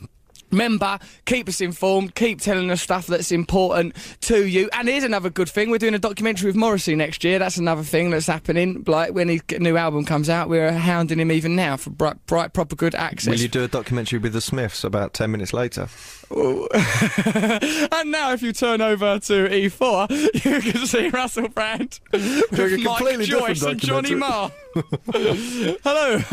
[SPEAKER 2] Remember, keep us informed, keep telling us stuff that's important to you. And here's another good thing: we're doing a documentary with Morrissey next year. That's another thing that's happening. Like when his new album comes out, we're hounding him even now for bright, bright proper good access.
[SPEAKER 3] Will you do a documentary with the Smiths about 10 minutes later?
[SPEAKER 2] and now, if you turn over to E4, you can see Russell Brand with
[SPEAKER 3] a
[SPEAKER 2] Mike
[SPEAKER 3] completely
[SPEAKER 2] Joyce
[SPEAKER 3] different
[SPEAKER 2] and Johnny Marr. Hello.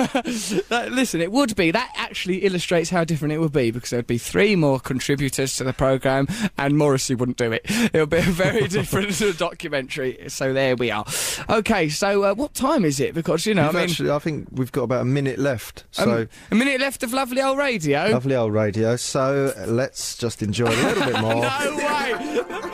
[SPEAKER 2] That- listen, it would be. That actually illustrates how different it would be because there would be three more contributors to the programme and Morrissey wouldn't do it. It would be a very different documentary. So there we are. Okay, so uh, what time is it? Because, you know, I mean,
[SPEAKER 3] actually, I think we've got about a minute left. So,
[SPEAKER 2] um, a minute left of lovely old radio.
[SPEAKER 3] lovely old radio. So, let's just enjoy a little bit more.
[SPEAKER 2] No way!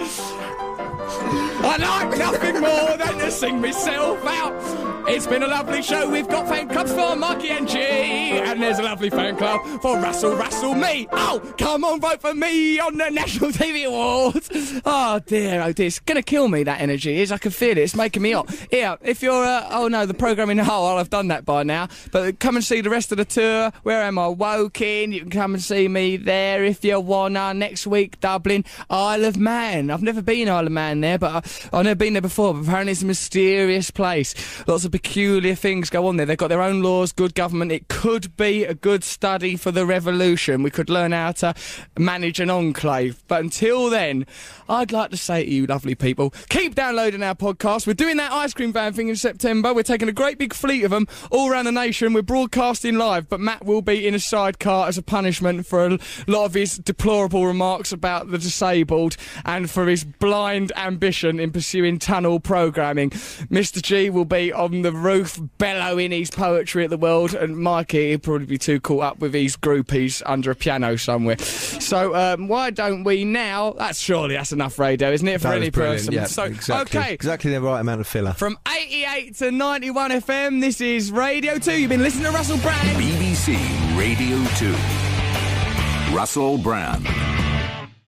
[SPEAKER 2] I like nothing more than to sing myself out. It's been a lovely show. We've got fan clubs for Marky and G, and there's a lovely fan club for Russell Russell me. Oh, come on, vote for me on the National TV Awards. Oh dear, oh dear, it's gonna kill me. That energy is. I can feel it. It's making me hot. Yeah, if you're, uh, oh no, the program in Hull, I'll have done that by now. But come and see the rest of the tour. Where am I? Woking. You can come and see me there if you wanna. Next week, Dublin, Isle of Man. I've never been Isle of Man there, but I, I've never been there before. But apparently, it's a mysterious place. Lots of peculiar things go on there. They've got their own laws, good government. It could be a good study for the revolution. We could learn how to manage an enclave. But until then, I'd like to say to you, lovely people, keep downloading our podcast. We're doing that ice cream van thing in September. We're taking a great big fleet of them all around the nation. We're broadcasting live, but Matt will be in a sidecar as a punishment for a lot of his deplorable remarks about the disabled and for his blind ambition in pursuing tunnel programming. Mr. G will be on the roof bellowing his poetry at the world, and Mikey he'll probably be too caught up with his groupies under a piano somewhere. So um, why don't we now? That's surely that's enough radio, isn't it, for
[SPEAKER 3] That
[SPEAKER 2] any person?
[SPEAKER 3] Yeah,
[SPEAKER 2] so
[SPEAKER 3] exactly,
[SPEAKER 2] okay.
[SPEAKER 3] exactly the right amount of filler.
[SPEAKER 2] From 88 to 91 FM, this is Radio 2. You've been listening to Russell Brand.
[SPEAKER 1] BBC Radio 2. Russell Brand.